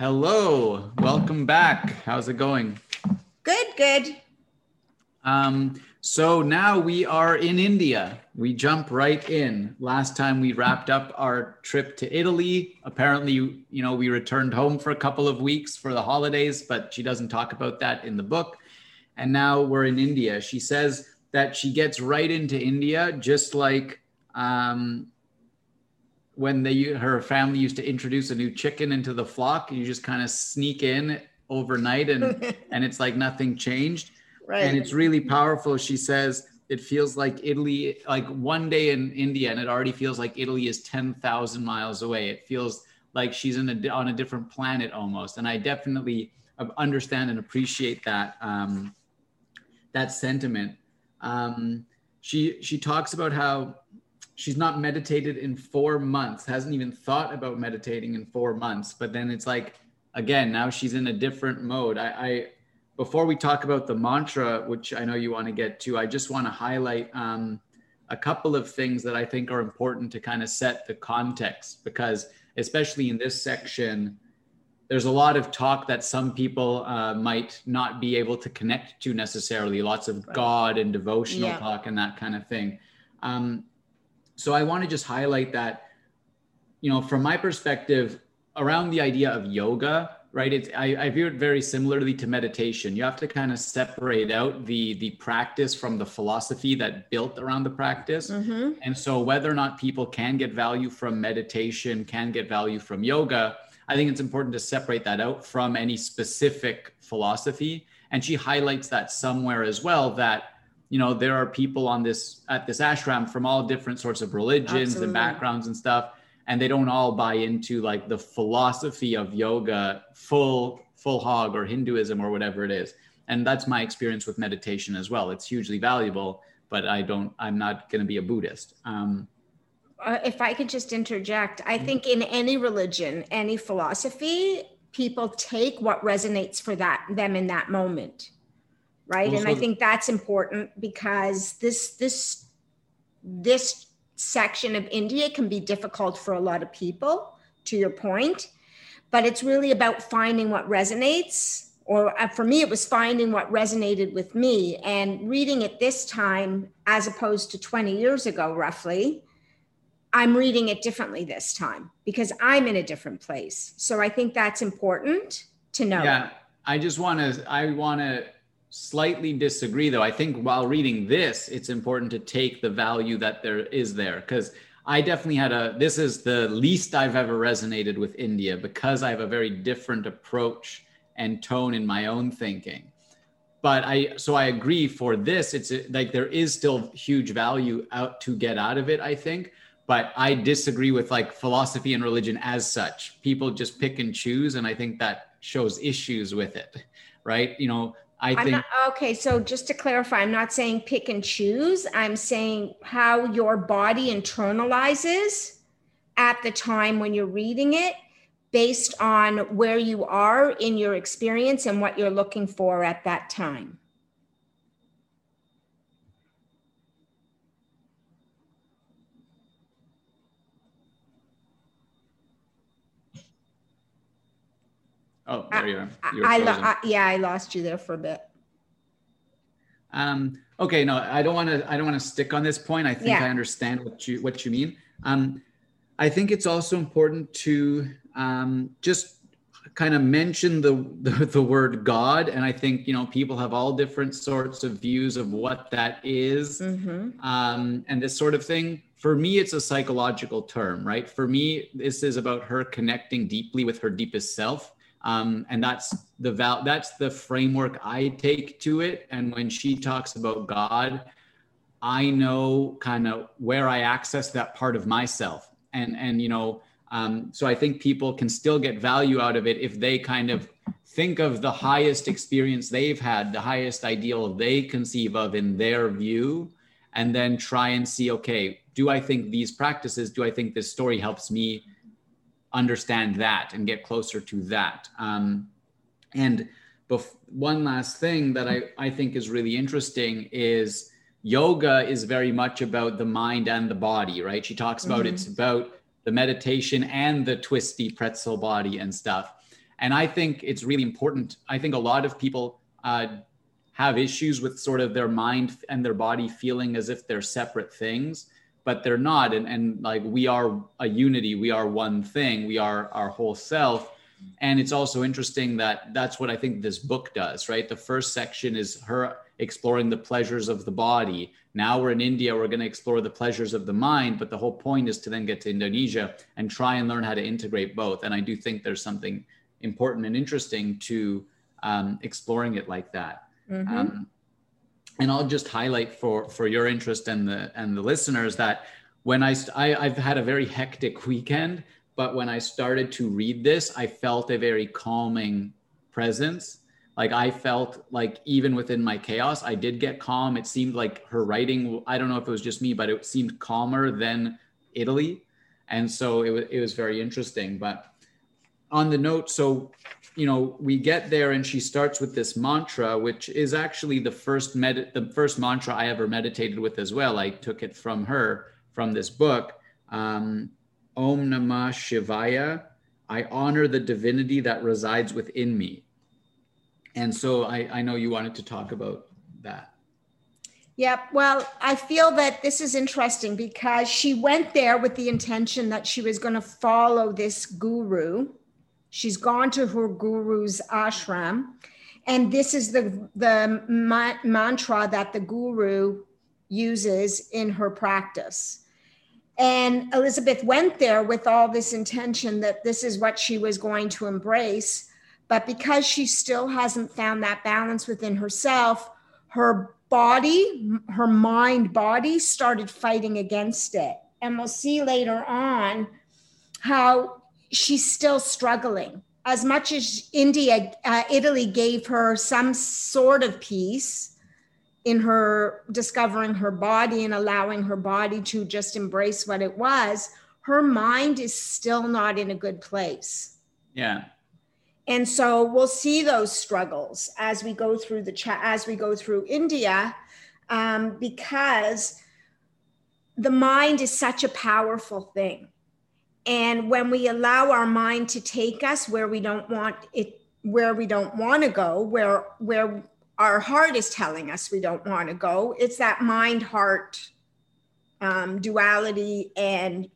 Hello, welcome back. How's it going? Good, good. Um, so now we are in India. We jump right in. Last time we wrapped up our trip to Italy. Apparently, you know, we returned home for a couple of weeks for the holidays, but she doesn't talk about that in the book. And now we're in India. She says that she gets right into India, just like um, when they her family used to introduce a new chicken into the flock. You just kind of sneak in overnight, and and it's like nothing changed. Right. And it's really powerful. She says it feels like Italy, like one day in India, and it already feels like Italy is 10,000 miles away. It feels like she's in a, on a different planet almost. And I definitely understand and appreciate that, um, that sentiment. Um, she, she talks about how she's not meditated in four months, hasn't even thought about meditating in four months. But then it's like, again, now she's in a different mode. I, I before we talk about the mantra, which I know you want to get to, I just want to highlight um, a couple of things that I think are important to kind of set the context because, especially in this section, there's a lot of talk that some people uh, might not be able to connect to necessarily, lots of. God and devotional yeah. talk and that kind of thing. Um, so I want to just highlight that, you know, from my perspective, around the idea of yoga, right it's I, I view it very similarly to meditation. You have to kind of separate out the the practice from the philosophy that built around the practice. Mm-hmm. and so whether or not people can get value from meditation can get value from yoga i think it's important to separate that out from any specific philosophy. And she highlights that somewhere as well that you know there are people on this at this ashram from all different sorts of religions Absolutely. and backgrounds and stuff and they don't all buy into like the philosophy of yoga full full hog or hinduism or whatever it is. And that's my experience with meditation as well. It's hugely valuable but i don't i'm not going to be a buddhist. Um, uh, if i could just interject i think in any religion any philosophy people take what resonates for that them in that moment right and i think that's important because this this this section of India can be difficult for a lot of people, to your point. But it's really about finding what resonates. Or uh, for me, it was finding what resonated with me and reading it this time, as opposed to 20 years ago, roughly. I'm reading it differently this time because I'm in a different place. So I think that's important to know. Yeah, I just want to, I want to slightly disagree though. I think while reading this, it's important to take the value that there is there because I definitely had a this is the least I've ever resonated with India because I have a very different approach and tone in my own thinking. But I so I agree for this it's like there is still huge value out to get out of it I think but I disagree with like philosophy and religion as such. People just pick and choose and I think that shows issues with it. Right? You know, I I'm think not, okay. So just to clarify, I'm not saying pick and choose. I'm saying how your body internalizes at the time when you're reading it based on where you are in your experience and what you're looking for at that time. Oh, there you are. I, lo- I, yeah, I lost you there for a bit. Um, okay, no, I don't want to. I don't want to stick on this point. I think yeah. I understand what you what you mean. Um, I think it's also important to um, just kind of mention the, the, the word God, and I think you know people have all different sorts of views of what that is, mm-hmm. um, and this sort of thing. For me, it's a psychological term, right? For me, this is about her connecting deeply with her deepest self um, and that's the val that's the framework i take to it. And when she talks about god i know kind of where i access that part of myself. And and you know um, so i think people can still get value out of it if they kind of think of the highest experience they've had the highest ideal they conceive of in their view and then try and see okay do i think these practices do i think this story helps me understand that and get closer to that. Um, and bef- one last thing that I, I think is really interesting is yoga is very much about the mind and the body, right? She talks about mm-hmm. it's about the meditation and the twisty pretzel body and stuff. and I think it's really important. I think a lot of people uh, have issues with sort of their mind and their body feeling as if they're separate things, but they're not. And, and like we are a unity, we are one thing, we are our whole self. And it's also interesting that that's what I think this book does, right? The first section is her exploring the pleasures of the body. Now we're in India, we're going to explore the pleasures of the mind, but the whole point is to then get to Indonesia and try and learn how to integrate both. And I do think there's something important and interesting to um, exploring it like that. Mm-hmm. Um, and I'll just highlight for for your interest and the and the listeners that when I, I I've had a very hectic weekend, but when I started to read this, I felt a very calming presence. Like I felt like even within my chaos, I did get calm. It seemed like her writing. I don't know if it was just me, but it seemed calmer than Italy, and so it was it was very interesting. But on the note, so you know, we get there and she starts with this mantra, which is actually the first med the first mantra I ever meditated with as well. I took it from her from this book. Um, Om Namah Shivaya. I honor the divinity that resides within me. And so I, I know you wanted to talk about that. Yep. Well, I feel that this is interesting because she went there with the intention that she was going to follow this guru She's gone to her guru's ashram. And this is the, the ma- mantra that the guru uses in her practice. And Elizabeth went there with all this intention that this is what she was going to embrace. But because she still hasn't found that balance within herself, her body, her mind body started fighting against it. And we'll see later on how she's still struggling. As much as India, uh, Italy gave her some sort of peace in her discovering her body and allowing her body to just embrace what it was, her mind is still not in a good place. Yeah. And so we'll see those struggles as we go through the chat, as we go through India, um, because the mind is such a powerful thing and when we allow our mind to take us where we don't want it where we don't want to go where where our heart is telling us we don't want to go it's that mind heart um, duality and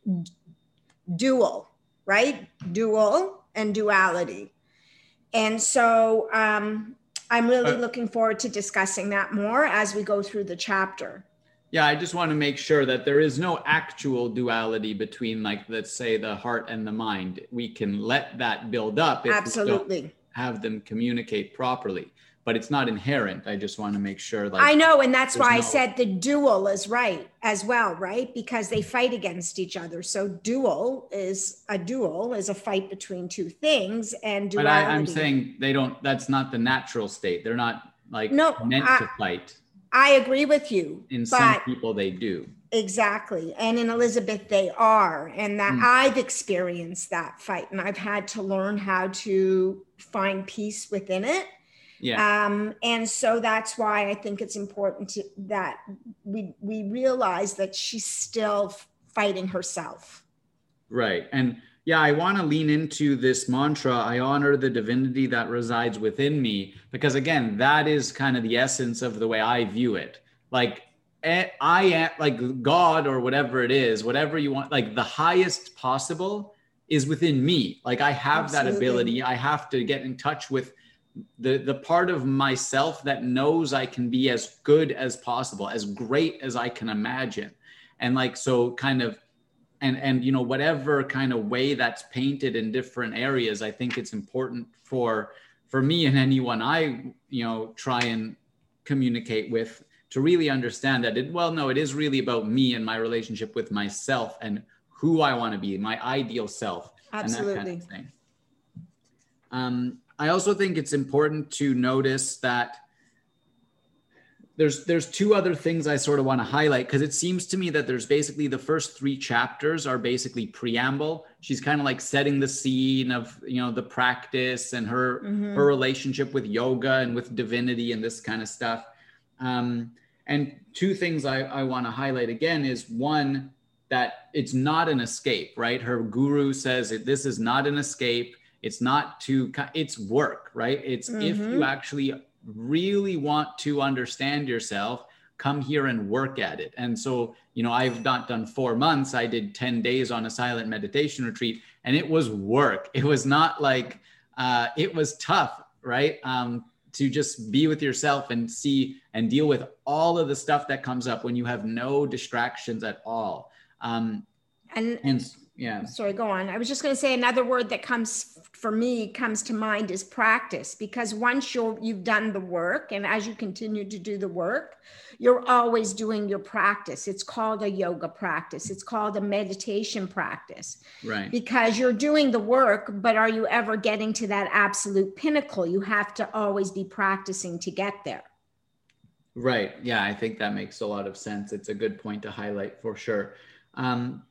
dual right? Dual and duality. And so um, i'm really uh, looking forward to discussing that more as we go through the chapter yeah, I just want to make sure that there is no actual duality between, like, let's say, the heart and the mind. We can let that build up if Absolutely. have them communicate properly, but it's not inherent. I just want to make sure. Like, I know, and that's why no... I said the dual is right as well, right? Because they fight against each other. So dual is a dual is a fight between two things, and duality. But I, am saying they don't. That's not the natural state. They're not like no, meant I, to fight. I agree with you. In some people, they do. Exactly. And in Elizabeth, they are. And that mm. I've experienced that fight and I've had to learn how to find peace within it. Yeah. Um, and so that's why I think it's important to, that we we realize that she's still fighting herself. Right. And yeah, I want to lean into this mantra I honor the divinity that resides within me, because again, that is kind of the essence of the way I view it. Like, eh, I am like God or whatever it is, whatever you want, like the highest possible is within me. Like, I have Absolutely. that ability. I have to get in touch with the the part of myself that knows I can be as good as possible, as great as I can imagine. And like so kind of and and you know whatever kind of way that's painted in different areas i think it's important for for me and anyone i you know try and communicate with to really understand that it well no it is really about me and my relationship with myself and who i want to be my ideal self absolutely kind of um, i also think it's important to notice that there's there's two other things I sort of want to highlight because it seems to me that there's basically the first three chapters are basically preamble. She's kind of like setting the scene of you know the practice and her mm-hmm. her relationship with yoga and with divinity and this kind of stuff. Um, and two things I, I want to highlight again is one that it's not an escape, right? Her guru says this is not an escape. it's not to it's work right it's mm-hmm. if you mm-hmm. actually really want to understand yourself come here and work at it. And so you know i've not done four months. I did 10 days on a silent meditation retreat and it was work. It was not like uh, it was tough right? Um, to just be with yourself and see and deal with all of the stuff that comes up when you have no distractions at all. Um, and, and yeah. Sorry go on. I was just going to say another word that comes for me comes to mind is practice because once you're you've done the work and as you continue to do the work you're always doing your practice. It's called a yoga practice. It's called a meditation practice. Right. Because you're doing the work but are you ever getting to that absolute pinnacle? You have to always be practicing to get there. Right. Yeah i think that makes a lot of sense. It's a good point to highlight for sure. Um,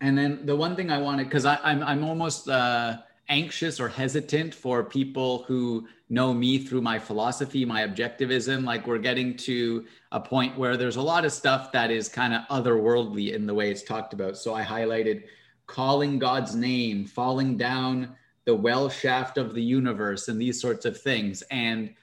and then the one thing I wanted, because I'm I'm almost uh, anxious or hesitant for people who know me through my philosophy, my objectivism. Like we're getting to a point where there's a lot of stuff that is kind of otherworldly in the way it's talked about. So I highlighted calling God's name, falling down the well shaft of the universe, and these sorts of things. And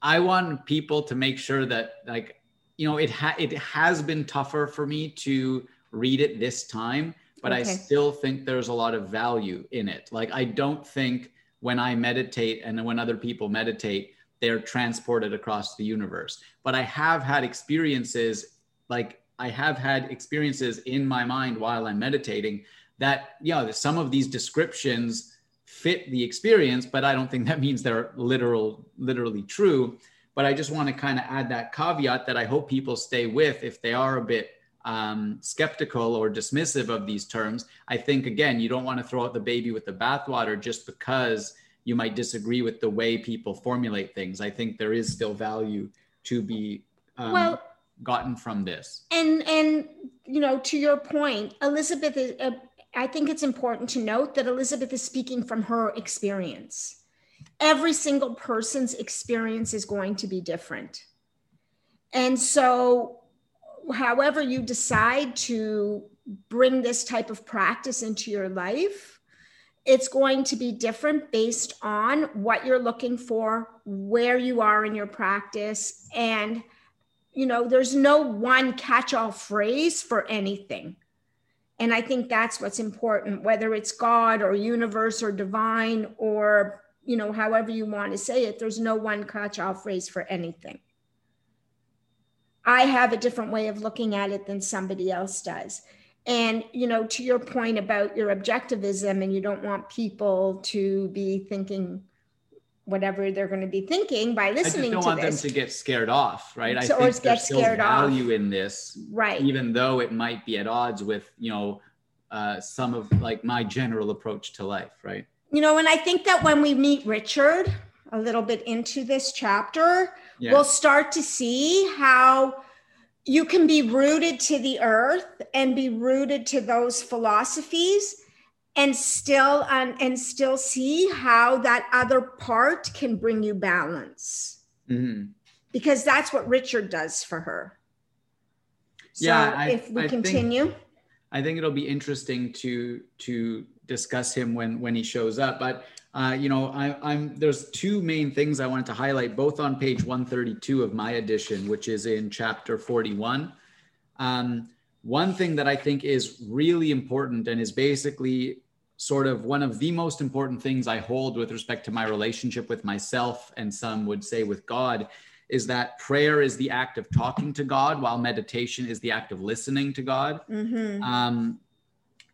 I want people to make sure that like you know it ha- it has been tougher for me to read it this time but okay. I still think there's a lot of value in it. Like, I don't think when I meditate and when other people meditate, they're transported across the universe. But I have had experiences, like, I have had experiences in my mind while I'm meditating that, you know, some of these descriptions fit the experience, but I don't think that means they're literal, literally true. But I just want to kind of add that caveat that I hope people stay with if they are a bit um, skeptical or dismissive of these terms, I think, again, you don't want to throw out the baby with the bathwater just because you might disagree with the way people formulate things. I think there is still value to be um, well, gotten from this. And, and, you know, to your point, Elizabeth, is, uh, I think it's important to note that Elizabeth is speaking from her experience. Every single person's experience is going to be different. And so however you decide to bring this type of practice into your life, it's going to be different based on what you're looking for, where you are in your practice, and you know, there's no one catch all phrase for anything. And I think that's what's important, whether it's God or universe or divine or, you know, however you want to say it, there's no one catch all phrase for anything. I have a different way of looking at it than somebody else does. And, you know, to your point about your objectivism, and you don't want people to be thinking whatever they're going to be thinking by listening I just don't want this. them to get scared off, right? So, I think there's still value off. in this, right? Even though it might be at odds with, you know, uh, some of like my general approach to life, right? You know, and I think that when we meet Richard a little bit into this chapter, yeah. we'll start to see how you can be rooted to the earth and be rooted to those philosophies and still um, and still see how that other part can bring you balance mm-hmm. because that's what richard does for her so yeah I, if we I continue think, i think it'll be interesting to to discuss him when when he shows up but uh, you know, I, am there's two main things I wanted to highlight, both on page 132 of my edition, which is in chapter 41. Um, one thing that I think is really important and is basically sort of one of the most important things I hold with respect to my relationship with myself, and some would say with God, is that prayer is the act of talking to God, while meditation is the act of listening to God. Mm-hmm. Um,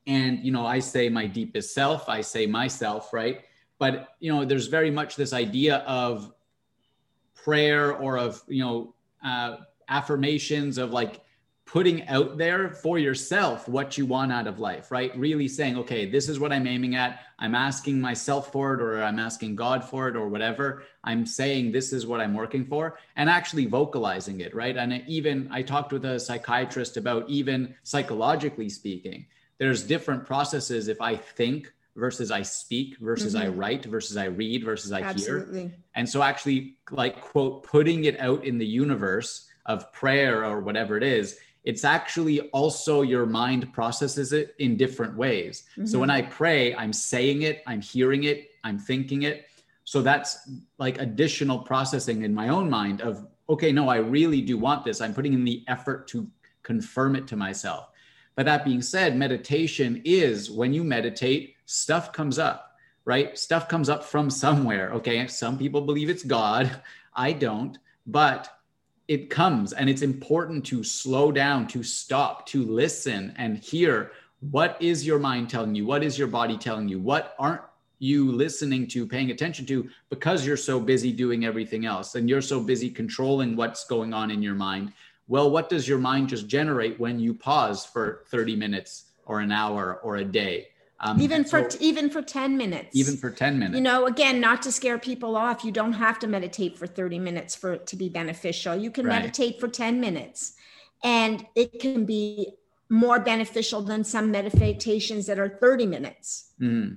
and you know, I say my deepest self, I say myself, right? But you know there's very much this idea of prayer or of you know uh, affirmations of like putting out there for yourself what you want out of life right? Really saying okay this is what i'm aiming at. I'm asking myself for it or i'm asking god for it or whatever. I'm saying this is what i'm working for and actually vocalizing it right? And even i talked with a psychiatrist about even psychologically speaking there's different processes if i think versus I speak versus mm-hmm. I write versus I read versus I Absolutely. hear. And so actually like quote putting it out in the universe of prayer or whatever it is it's actually also your mind processes it in different ways. Mm-hmm. So when I pray, I'm saying it, I'm hearing it, I'm thinking it. So that's like additional processing in my own mind of, okay, no, I really do want this. I'm putting in the effort to confirm it to myself. But that being said, meditation is when you meditate, stuff comes up, right? Stuff comes up from somewhere. Okay. Some people believe it's God. I don't. But it comes and it's important to slow down to stop to listen and hear what is your mind telling you what is your body telling you what aren't you listening to paying attention to because you're so busy doing everything else and you're so busy controlling what's going on in your mind well what does your mind just generate when you pause for 30 minutes or an hour or a day um, even for so, even for 10 minutes even for 10 minutes you know again not to scare people off you don't have to meditate for 30 minutes for it to be beneficial you can right. meditate for 10 minutes and it can be more beneficial than some meditations that are 30 minutes mm.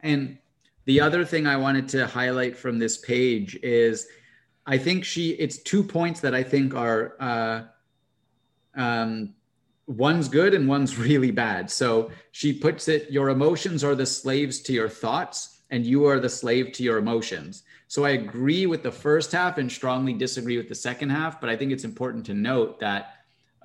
and the other thing i wanted to highlight from this page is i think she it's two points that i think are uh, um, one's good and one's really bad. So she puts it your emotions are the slaves to your thoughts, and you are the slave to your emotions. So I agree with the first half and strongly disagree with the second half. But I think it's important to note that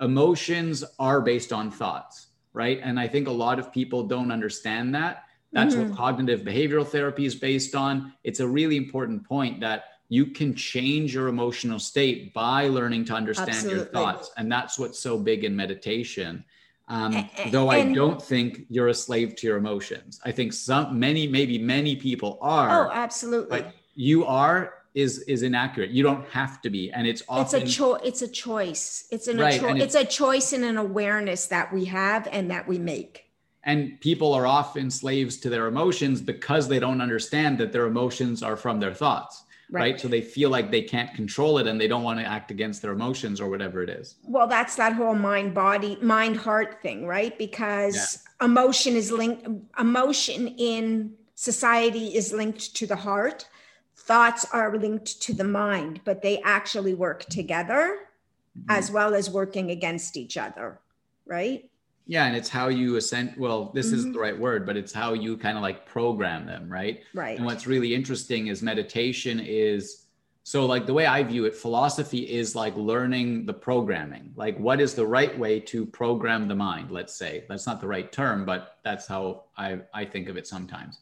emotions are based on thoughts, right? And I think a lot of people don't understand that. That's mm-hmm. what cognitive behavioral therapy is based on. It's a really important point that you can change your emotional state by learning to understand Absolutely. your thoughts. And that's what's so big in meditation. Um, though I don't think you're a slave to your emotions. I think some, many, maybe many people are. Oh, absolutely. But you are is is inaccurate. You don't have to be, and it's often it's a choice. It's a choice. It's an right, a cho- it's, it's a choice and an awareness that we have and that we make. And people are often slaves to their emotions because they don't understand that their emotions are from their thoughts right. right. So they feel like they can't control it and they don't want to act against their emotions or whatever it is. Well, that's that whole mind body, mind heart thing, right? Because yeah. emotion is linked, emotion in society is linked to the heart. Thoughts are linked to the mind, but they actually work together mm-hmm. as well as working against each other, right? Yeah and it's how you ascend well this mm-hmm. isn't the right word but it's how you kind of like program them right? Right. And what's really interesting is meditation is so like the way i view it philosophy is like learning the programming. Like what is the right way to program the mind let's say? That's not the right term but that's how i i think of it sometimes.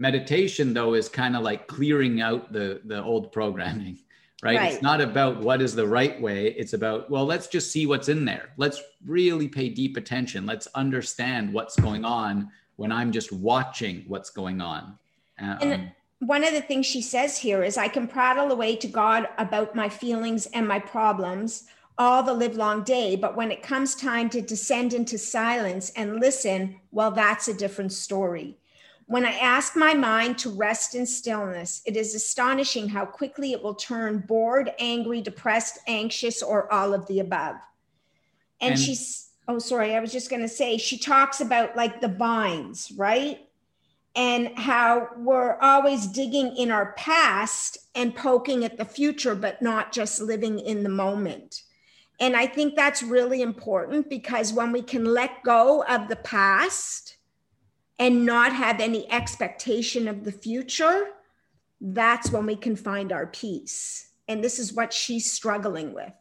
Meditation though is kind of like clearing out the the old programming right? right? It's not about what is the right way. It's about, well, let's just see what's in there. Let's really pay deep attention. Let's understand what's going on when I'm just watching what's going on. Um, and one of the things she says here is I can prattle away to God about my feelings and my problems all the livelong day. But when it comes time to descend into silence and listen, well, that's a different story. When I ask my mind to rest in stillness, it is astonishing how quickly it will turn bored, angry, depressed, anxious, or all of the above. And, and she's, oh, sorry, I was just going to say, she talks about like the vines, right? And how we're always digging in our past and poking at the future, but not just living in the moment. And I think that's really important because when we can let go of the past, and not have any expectation of the future, that's when we can find our peace. And this is what she's struggling with.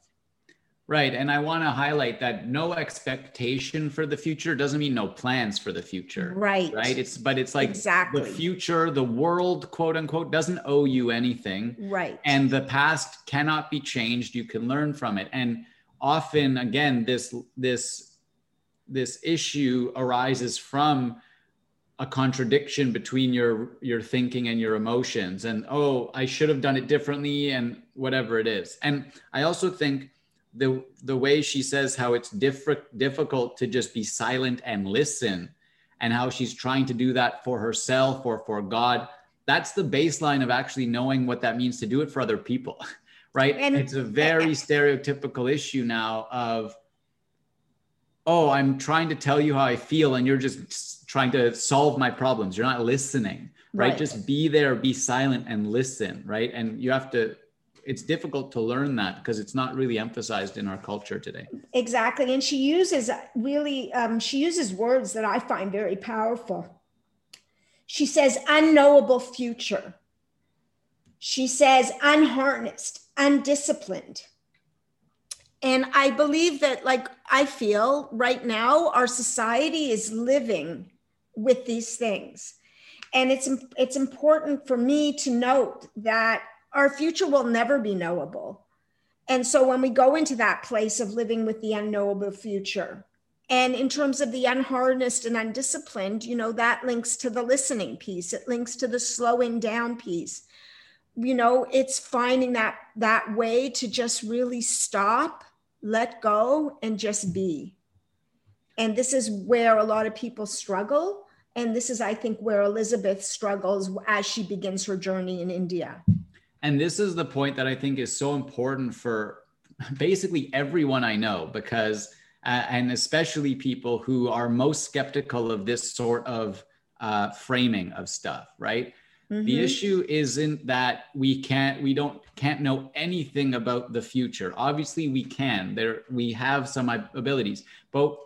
Right. And I want to highlight that no expectation for the future doesn't mean no plans for the future. Right. Right. It's, but it's like exactly. the future, the world, quote unquote, doesn't owe you anything. Right. And the past cannot be changed. You can learn from it. And often, again, this, this, this issue arises from a contradiction between your your thinking and your emotions and oh i should have done it differently and whatever it is. And i also think the the way she says how it's diff- difficult to just be silent and listen and how she's trying to do that for herself or for god that's the baseline of actually knowing what that means to do it for other people right? And it's a very stereotypical issue now of oh i'm trying to tell you how i feel and you're just trying to solve my problems. You're not listening, right? right? Just be there, be silent and listen, right? And you have to, it's difficult to learn that because it's not really emphasized in our culture today exactly and she uses really um, she uses words that i find very powerful she says unknowable future she says unharnessed undisciplined and i believe that like i feel right now our society is living with these things. And it's it's important for me to note that our future will never be knowable. And so when we go into that place of living with the unknowable future and in terms of the unharnessed and undisciplined you know that links to the listening piece. It links to the slowing down piece. You know it's finding that that way to just really stop let go and just be and this is where a lot of people struggle and this is, I think, where Elizabeth struggles as she begins her journey in India. And this is the point that I think is so important for basically everyone I know, because, uh, and especially people who are most skeptical of this sort of uh, framing of stuff, right? Mm-hmm. The issue isn't that we can't we don't can't know anything about the future. Obviously, we can. There we have some abilities, but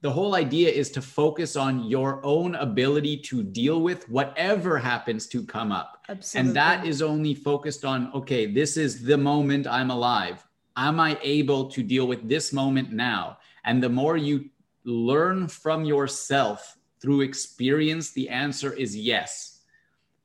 the whole idea is to focus on your own ability to deal with whatever happens to come up. Absolutely. And that is only focused on, okay, this is the moment I'm alive. Am I able to deal with this moment now? And the more you learn from yourself through experience, the answer is yes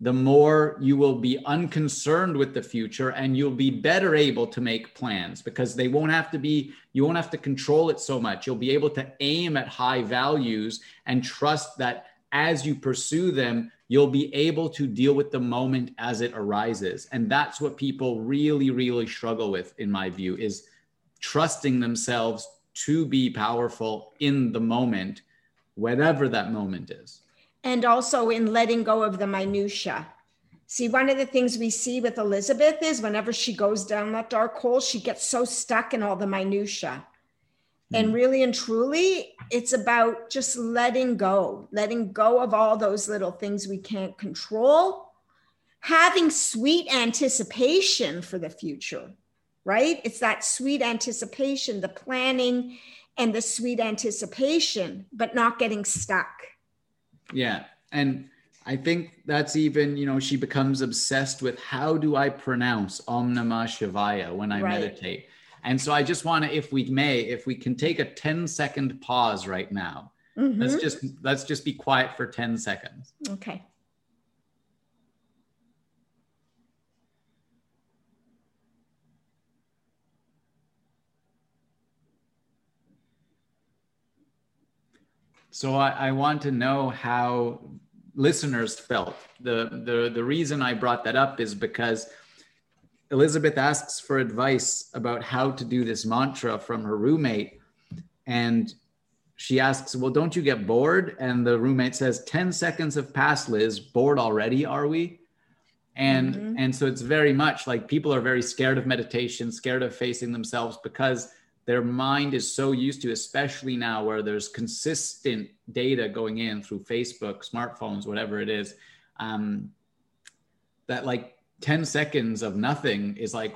the more you will be unconcerned with the future and you'll be better able to make plans because they won't have to be you won't have to control it so much. You'll be able to aim at high values and trust that as you pursue them you'll be able to deal with the moment as it arises. And that's what people really really struggle with in my view is trusting themselves to be powerful in the moment whatever that moment is and also in letting go of the minutia. See, one of the things we see with Elizabeth is whenever she goes down that dark hole, she gets so stuck in all the minutia. Mm. And really and truly, it's about just letting go, letting go of all those little things we can't control, having sweet anticipation for the future, right? It's that sweet anticipation, the planning and the sweet anticipation, but not getting stuck. Yeah. And I think that's even, you know, she becomes obsessed with how do I pronounce Om Namah Shivaya when I right. meditate. And so I just want to, if we may, if we can take a 10 second pause right now. Mm-hmm. Let's just let's just be quiet for 10 seconds. Okay. So I, I want to know how listeners felt. The, the, the reason I brought that up is because Elizabeth asks for advice about how to do this mantra from her roommate. And she asks, Well, don't you get bored? And the roommate says, 10 seconds have passed, Liz. Bored already, are we? And mm-hmm. and so it's very much like people are very scared of meditation, scared of facing themselves because their mind is so used to, especially now where there's consistent data going in through Facebook, smartphones, whatever it is, um, that like 10 seconds of nothing is like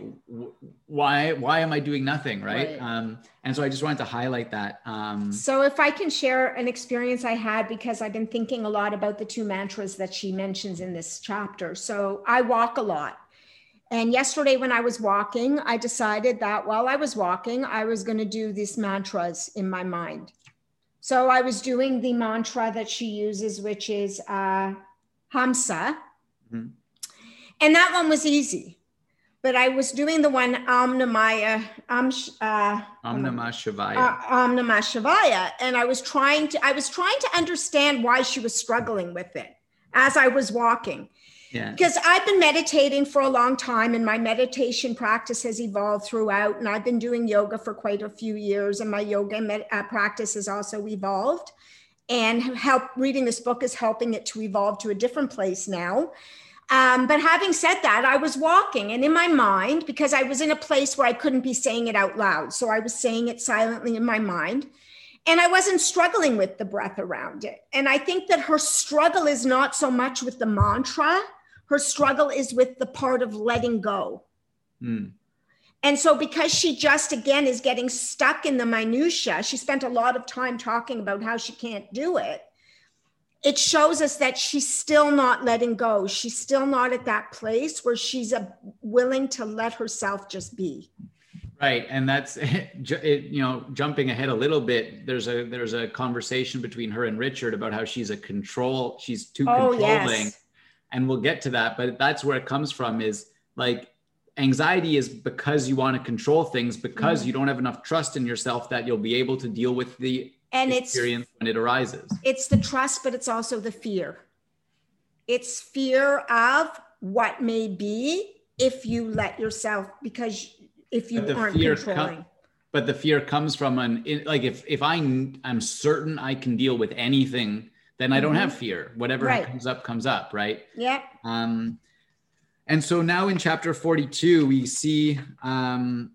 why why am i doing nothing right, right. Um, and so i just wanted to highlight that um, so if i can share an experience i had because i've been thinking a lot about the two mantras that she mentions in this chapter. So i walk a lot and yesterday, when I was walking, I decided that while I was walking, I was going to do these mantras in my mind. So I was doing the mantra that she uses, which is uh, Hamsa. Mm-hmm. And that one was easy. But I was doing the one Om Namaya, Om, uh, Om Namah Shivaya. Uh, Om Namah Shivaya. And I was trying to, I was trying to understand why she was struggling with it as I was walking. Yeah. Because I've been meditating for a long time and my meditation practice has evolved throughout. And I've been doing yoga for quite a few years, and my yoga med- uh, practice has also evolved. And help reading this book is helping it to evolve to a different place now. Um, but having said that, I was walking and in my mind, because I was in a place where I couldn't be saying it out loud. So I was saying it silently in my mind and I wasn't struggling with the breath around it. And I think that her struggle is not so much with the mantra her struggle is with the part of letting go. Mm. And so, because she just again is getting stuck in the minutia, she spent a lot of time talking about how she can't do it. It shows us that she's still not letting go. She's still not at that place where she's a, willing to let herself just be. Right, and that's it, you know jumping ahead a little bit. There's a there's a conversation between her and Richard about how she's a control. She's too oh, controlling, yes. And we'll get to that. But that's where it comes from. Is like anxiety is because you want to control things because mm-hmm. you don't have enough trust in yourself that you'll be able to deal with the and experience it's, when it arises. It's the trust, but it's also the fear. It's fear of what may be if you let yourself because if you aren't controlling. Com- but the fear comes from an like if if I I'm certain I can deal with anything, then I don't mm-hmm. have fear. Whatever right. comes up comes up, right? Yeah. Um and so now in chapter 42, we see um,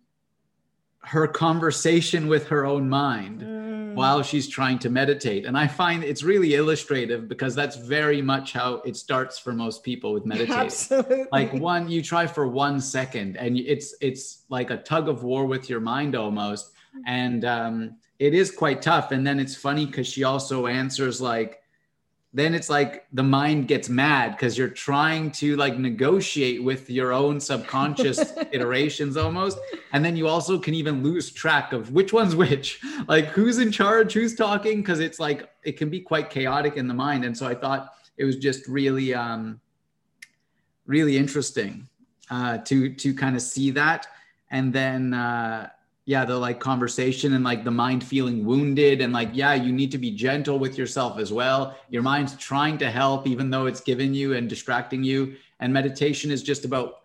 her conversation with her own mind mm. while she's trying to meditate. And I find it's really illustrative because that's very much how it starts for most people with meditating. Absolutely. Like one, you try for one second and it's it's like a tug of war with your mind almost. And um, it is quite tough. And then it's funny because she also answers like, then it's like the mind gets mad because you're trying to like negotiate with your own subconscious iterations almost and then you also can even lose track of which one's which. Like who's in charge who's talking because it's like it can be quite chaotic in the mind and so i thought it was just really um really interesting uh to to kind of see that. And then uh yeah the like conversation and like the mind feeling wounded and like yeah you need to be gentle with yourself as well. Your mind's trying to help even though it's giving you and distracting you. And meditation is just about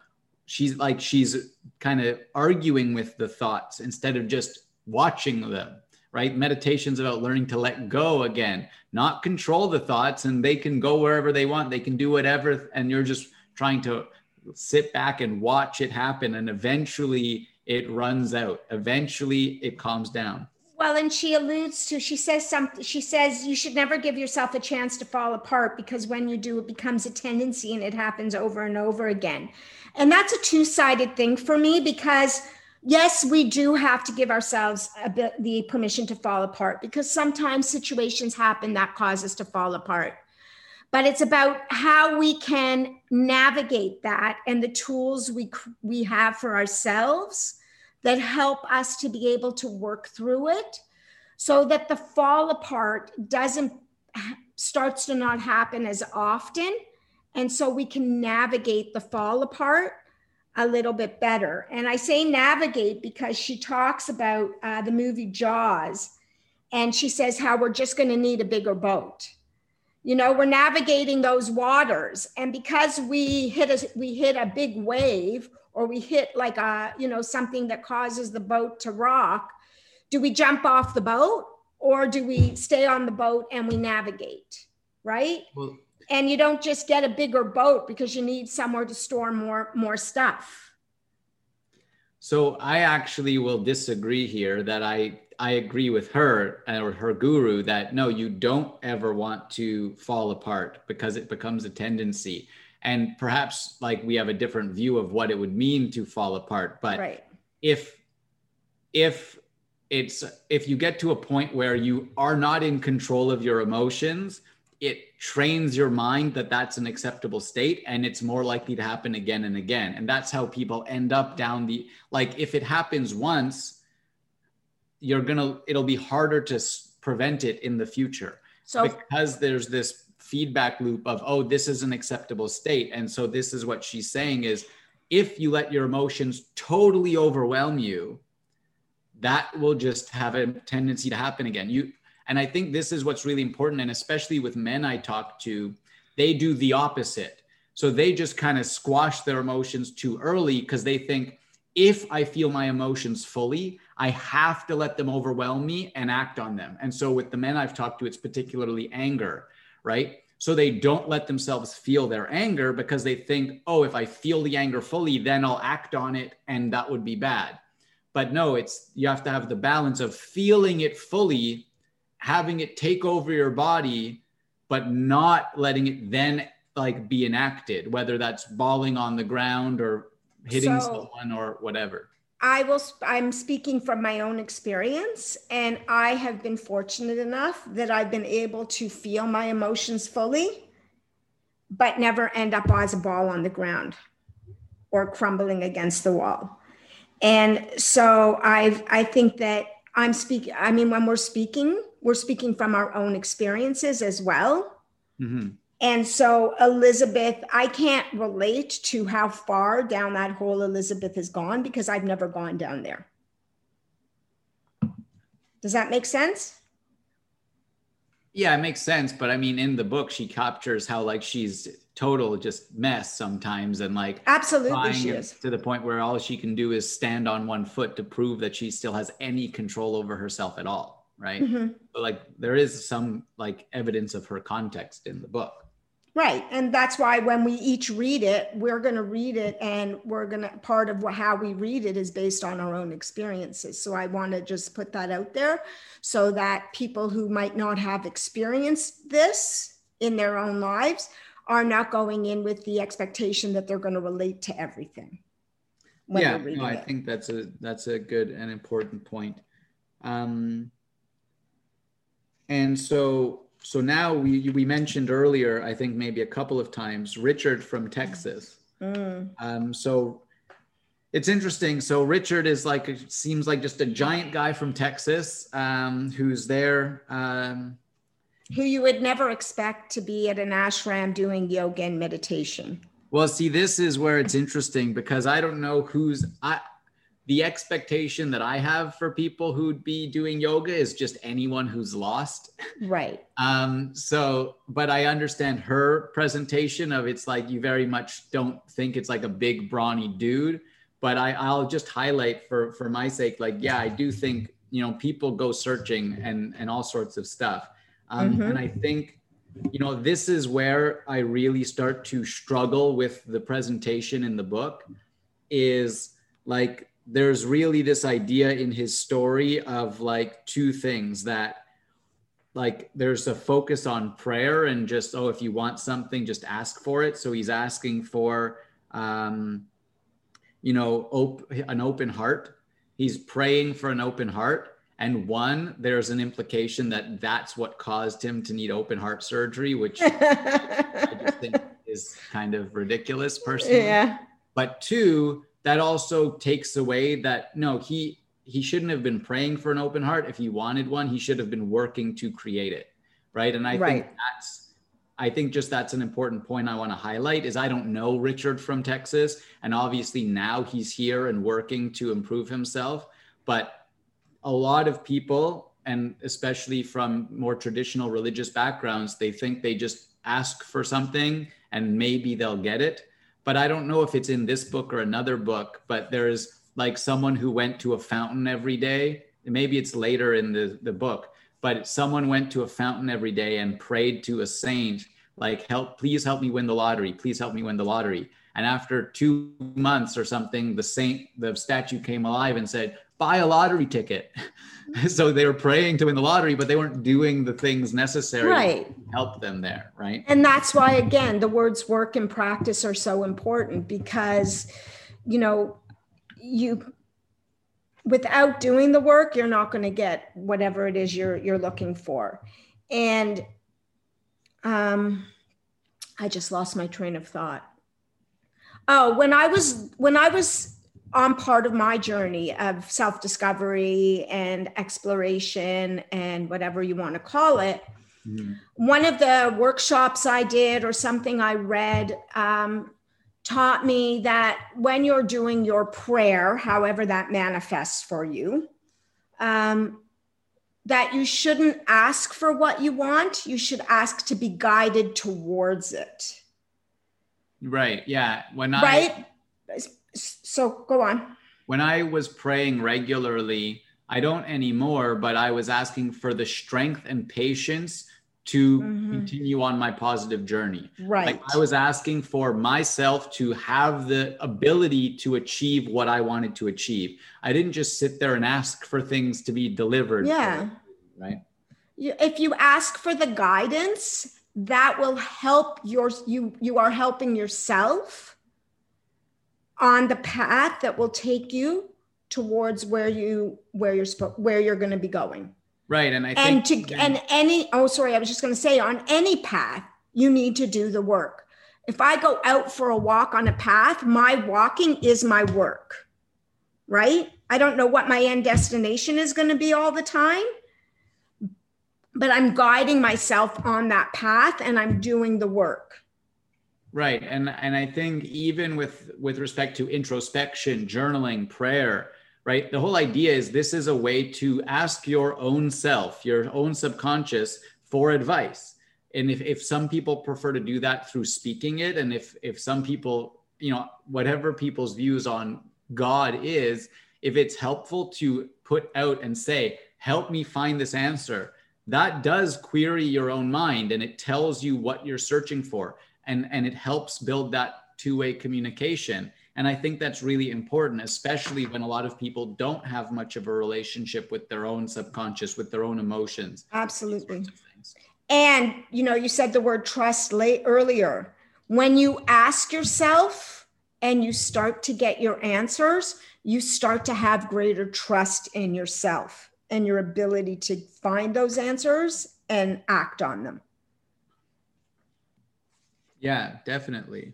she's like she's kind of arguing with the thoughts instead of just watching them right? Meditation's about learning to let go again not control the thoughts and they can go wherever they want. They can do whatever and you're just trying to sit back and watch it happen and eventually it runs out. Eventually, it calms down. Well, and she alludes to, she says something, she says, you should never give yourself a chance to fall apart because when you do, it becomes a tendency and it happens over and over again. And that's a two sided thing for me because, yes, we do have to give ourselves a bit the permission to fall apart because sometimes situations happen that cause us to fall apart. But it's about how we can navigate that and the tools we, we have for ourselves that help us to be able to work through it so that the fall apart doesn't starts to not happen as often. And so we can navigate the fall apart a little bit better. And i say navigate because she talks about uh, the movie jaws and she says how we're just going to need a bigger boat. You know we're navigating those waters and because we hit a we hit a big wave or we hit like a you know something that causes the boat to rock do we jump off the boat or do we stay on the boat and we navigate right? Well, and you don't just get a bigger boat because you need somewhere to store more more stuff. So i actually will disagree here that i i agree with her uh, or her guru that no you don't ever want to fall apart because it becomes a tendency and perhaps like we have a different view of what it would mean to fall apart but right. if if it's if you get to a point where you are not in control of your emotions it trains your mind that that's an acceptable state and it's more likely to happen again and again and that's how people end up down the like if it happens once you're gonna it'll be harder to prevent it in the future so because there's this feedback loop of oh this is an acceptable state. And so this is what she's saying is if you let your emotions totally overwhelm you that will just have a tendency to happen again. You and i think this is what's really important and especially with men i talk to they do the opposite. So they just kind of squash their emotions too early because they think if i feel my emotions fully i have to let them overwhelm me and act on them. And so with the men i've talked to it's particularly anger right? So they don't let themselves feel their anger because they think, oh, if I feel the anger fully, then I'll act on it and that would be bad. But no, it's you have to have the balance of feeling it fully, having it take over your body, but not letting it then like be enacted, whether that's bawling on the ground or hitting so, someone or whatever. I will, I'm speaking from my own experience, and I have been fortunate enough that I've been able to feel my emotions fully, but never end up as a ball on the ground or crumbling against the wall. And so I've, I think that I'm speaking, I mean, when we're speaking, we're speaking from our own experiences as well. Mm-hmm. And so, Elizabeth, I can't relate to how far down that hole Elizabeth has gone because I've never gone down there. Does that make sense? Yeah, it makes sense. But I mean, in the book, she captures how like she's total just mess sometimes and like absolutely she is to the point where all she can do is stand on one foot to prove that she still has any control over herself at all right? mm-hmm. but like there is some like evidence of her context in the book Right. And that's why when we each read it, we're going to read it and we're going to, part of how we read it is based on our own experiences. So I want to just put that out there so that people who might not have experienced this in their own lives are not going in with the expectation that they're going to relate to everything. yeah, no, I it. think that's a that's a good and important point. Um, and so so now we we mentioned earlier, I think maybe a couple of times, Richard from Texas. Mm. Um, so it's interesting. So Richard is like seems like just a giant guy from Texas um, who's there. Um, who you would never expect to be at an ashram doing yoga and meditation. Well, see, this is where it's interesting because I don't know who's I the expectation that I have for people who'd be doing yoga is just anyone who's lost. Right. um, so, but I understand her presentation of it's like you very much don't think it's like a big brawny dude. But I, I'll just highlight for for my sake, like, yeah, I do think you know people go searching and and all sorts of stuff. Um, mm-hmm. And I think you know this is where I really start to struggle with the presentation in the book is like there's really this idea in his story of like two things that like there's a focus on prayer and just oh if you want something just ask for it. So he's asking for um you know op- an open heart. He's praying for an open heart. And one there's an implication that that's what caused him to need open heart surgery which i just think is kind of ridiculous personally. Yeah. But two that also takes away that no he he shouldn't have been praying for an open heart. If he wanted one he should have been working to create it right? And i right. think that's i think just that's an important point i want to highlight is i don't know richard from texas and obviously now he's here and working to improve himself. But a lot of people and especially from more traditional religious backgrounds they think they just ask for something and maybe they'll get it but I don't know if it's in this book or another book, but there's like someone who went to a fountain every day. Maybe it's later in the, the book, but someone went to a fountain every day and prayed to a saint, like, help, please help me win the lottery. Please help me win the lottery. And after two months or something, the saint, the statue came alive and said, buy a lottery ticket. so they were praying to win the lottery, but they weren't doing the things necessary right. to help them there, right? And that's why, again, the words work and practice are so important because, you know, you without doing the work, you're not going to get whatever it is you're you're looking for. And um, I just lost my train of thought. Oh, when I was when I was on part of my journey of self discovery and exploration and whatever you want to call it. Mm-hmm. One of the workshops I did or something I read um, taught me that when you're doing your prayer, however that manifests for you, um, that you shouldn't ask for what you want. You should ask to be guided towards it. Right. Yeah. When I right so go on. When I was praying regularly, I don't anymore, but I was asking for the strength and patience to mm-hmm. continue on my positive journey. Right. Like I was asking for myself to have the ability to achieve what I wanted to achieve. I didn't just sit there and ask for things to be delivered. Yeah. right. If you ask for the guidance, that will help your you you are helping yourself on the path that will take you towards where you where you're where you're going to be going. Right and i and to and any oh sorry i was just going to say on any path you need to do the work. If i go out for a walk on a path my walking is my work right? I don't know what my end destination is going to be all the time but i'm guiding myself on that path and i'm doing the work right and and i think even with with respect to introspection journaling prayer right? The whole idea is this is a way to ask your own self, your own subconscious for advice. And if, if some people prefer to do that through speaking it, and if if some people, you know, whatever people's views on God is, if it's helpful to put out and say, help me find this answer, that does query your own mind and it tells you what you're searching for. And, and it helps build that two-way communication and I think that's really important, especially when a lot of people don't have much of a relationship with their own subconscious, with their own emotions. Absolutely. And, you know, you said the word trust late earlier. When you ask yourself and you start to get your answers, you start to have greater trust in yourself and your ability to find those answers and act on them. Yeah, definitely.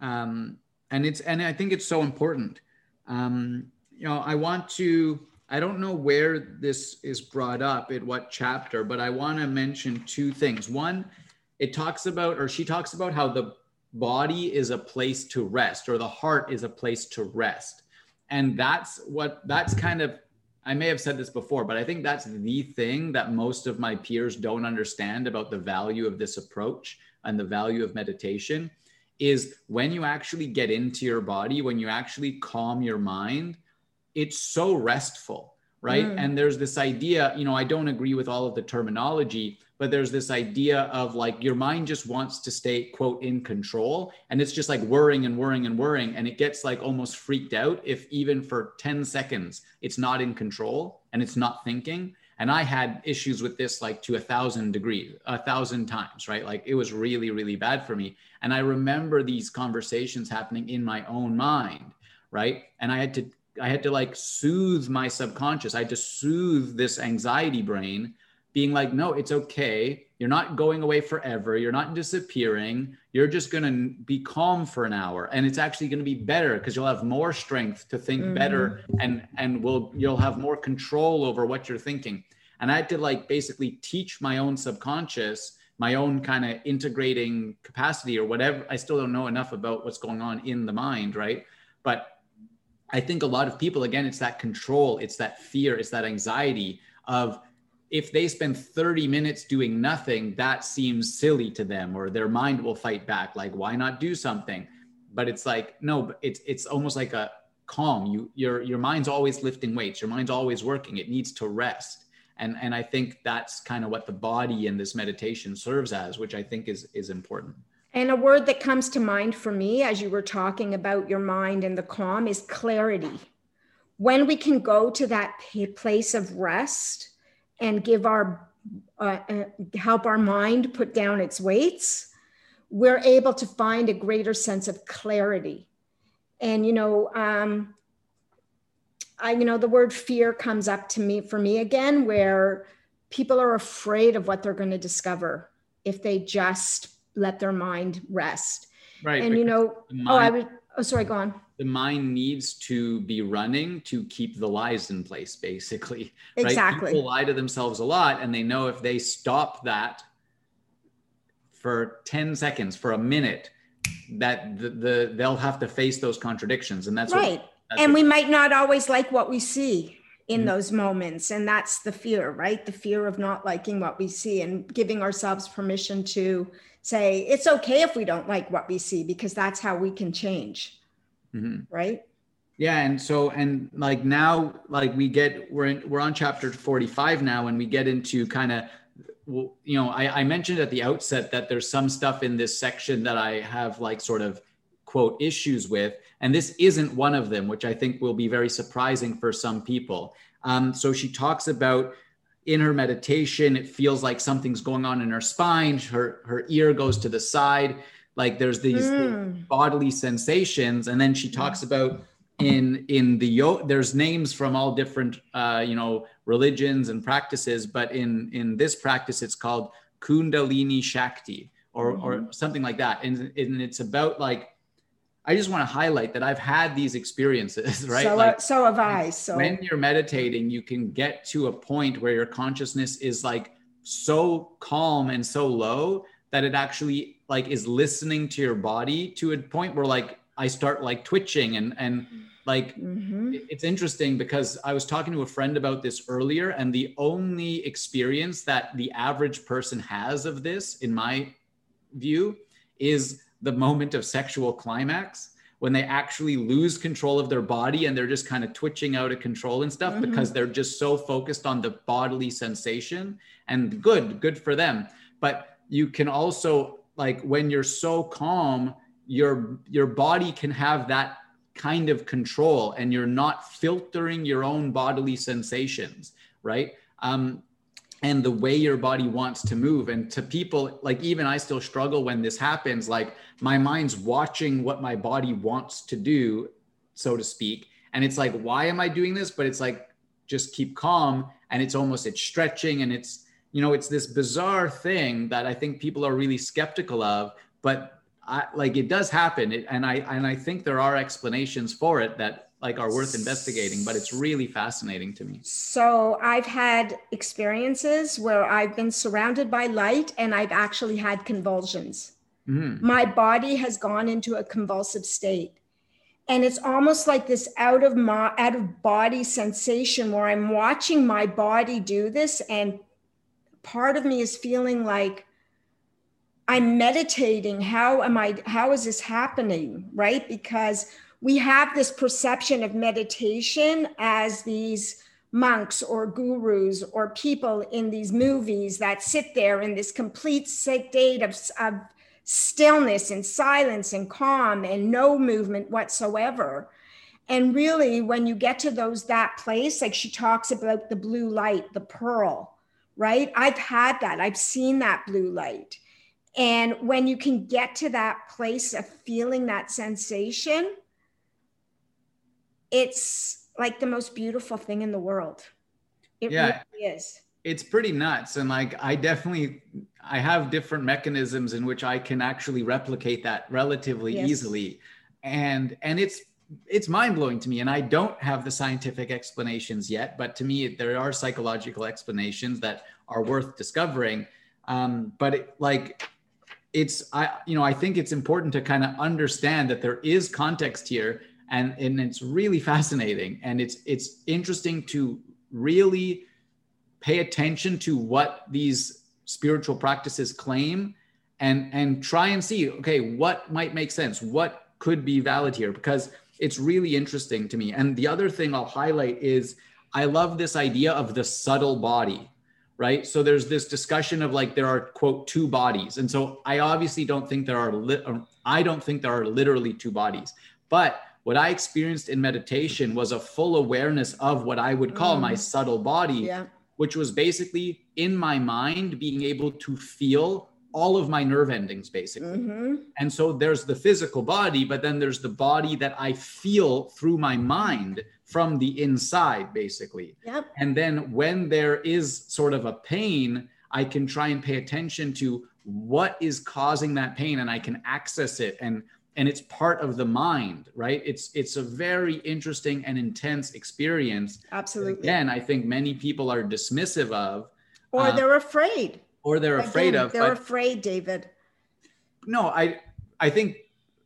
Um, and it's and I think it's so important. Um, you know, I want to. I don't know where this is brought up in what chapter, but I want to mention two things. One, it talks about, or she talks about how the body is a place to rest, or the heart is a place to rest, and that's what that's kind of. I may have said this before, but I think that's the thing that most of my peers don't understand about the value of this approach and the value of meditation is when you actually get into your body, when you actually calm your mind, it's so restful, right? Mm. And there's this idea, you know, I don't agree with all of the terminology, but there's this idea of like your mind just wants to stay, quote, in control. And it's just like worrying and worrying and worrying. And it gets like almost freaked out if even for 10 seconds it's not in control and it's not thinking and i had issues with this like to a thousand degrees a thousand times right? Like it was really really bad for me. And i remember these conversations happening in my own mind right? And i had to i had to like soothe my subconscious. I had to soothe this anxiety brain being like no it's okay. You're not going away forever. You're not disappearing. You're just going to be calm for an hour. And it's actually going to be better because you'll have more strength to think mm-hmm. better and and will you'll have more control over what you're thinking. And i had to like basically teach my own subconscious my own kind of integrating capacity or whatever. I still don't know enough about what's going on in the mind right? But i think a lot of people again it's that control. It's that fear. It's that anxiety of if they spend 30 minutes doing nothing, that seems silly to them, or their mind will fight back. Like, why not do something? But it's like, no, it's it's almost like a calm. You your your mind's always lifting weights, your mind's always working. It needs to rest. And and I think that's kind of what the body in this meditation serves as, which I think is is important. And a word that comes to mind for me as you were talking about your mind and the calm is clarity. When we can go to that place of rest, and give our uh, uh, help our mind put down its weights we're able to find a greater sense of clarity. And you know um, i you know the word fear comes up to me for me again where people are afraid of what they're going to discover if they just let their mind rest. Right and you know oh i was oh sorry go on the mind needs to be running to keep the lies in place basically exactly right? people lie to themselves a lot and they know if they stop that for 10 seconds for a minute that the, the they'll have to face those contradictions and that's right what, that's and we might not always like what we see in mm-hmm. those moments and that's the fear right the fear of not liking what we see and giving ourselves permission to say it's okay if we don't like what we see because that's how we can change. Mm-hmm. right? Yeah and so and like now like we get we're in we're on chapter 45 now and we get into kind of you know I, I mentioned at the outset that there's some stuff in this section that i have like sort of quote issues with and this isn't one of them which i think will be very surprising for some people. Um, so she talks about in her meditation. It feels like something's going on in her spine. Her her ear goes to the side. Like there's these mm. bodily sensations. And then she talks about in in the yo there's names from all different uh, you know religions and practices. But in in this practice it's called kundalini shakti or mm-hmm. or something like that. And, and it's about like i just want to highlight that i've had these experiences right so, uh, like, so have i so when you're meditating you can get to a point where your consciousness is like so calm and so low that it actually like is listening to your body to a point where like I start like twitching and and like mm-hmm. it's interesting because I was talking to a friend about this earlier and the only experience that the average person has of this in my view is the moment of sexual climax when they actually lose control of their body and they're just kind of twitching out of control and stuff mm-hmm. because they're just so focused on the bodily sensation and good good for them but you can also like when you're so calm your your body can have that kind of control and you're not filtering your own bodily sensations right um, and the way your body wants to move. And to people like even i still struggle when this happens like my mind's watching what my body wants to do so to speak. And it's like why am i doing this? But it's like just keep calm. And it's almost it's stretching and it's you know it's this bizarre thing that i think people are really skeptical of. But I, like it does happen. It, and i and i think there are explanations for it that like are worth investigating but it's really fascinating to me so i've had experiences where i've been surrounded by light and i've actually had convulsions mm. my body has gone into a convulsive state and it's almost like this out of my out of body sensation where i'm watching my body do this and part of me is feeling like I'm meditating. How am I, how is this happening? Right? Because we have this perception of meditation as these monks or gurus or people in these movies that sit there in this complete state of, of stillness and silence and calm and no movement whatsoever. And really, when you get to those that place, like she talks about the blue light, the pearl, right? I've had that. I've seen that blue light. And when you can get to that place of feeling that sensation, it's like the most beautiful thing in the world. It yeah, really is. It's pretty nuts. And like, I definitely, I have different mechanisms in which I can actually replicate that relatively yes. easily. And, and it's, it's mind blowing to me. And I don't have the scientific explanations yet, but to me, there are psychological explanations that are worth discovering. Um, but it, like, it's I you know I think it's important to kind of understand that there is context here and and it's really fascinating. And it's it's interesting to really pay attention to what these spiritual practices claim and and try and see okay what might make sense? What could be valid here? Because it's really interesting to me. And the other thing i'll highlight is i love this idea of the subtle body right? So there's this discussion of like there are quote two bodies. And so i obviously don't think there are li- um, i don't think there are literally two bodies. But what i experienced in meditation was a full awareness of what i would call mm. my subtle body yeah. which was basically in my mind being able to feel all of my nerve endings basically mm-hmm. and so there's the physical body but then there's the body that i feel through my mind from the inside, basically. Yep. And then when there is sort of a pain, I can try and pay attention to what is causing that pain and I can access it and and it's part of the mind, right? It's it's a very interesting and intense experience. Absolutely. Again, I think many people are dismissive of or uh, they're afraid. Or they're Again, afraid of. They're afraid, David. No, I I think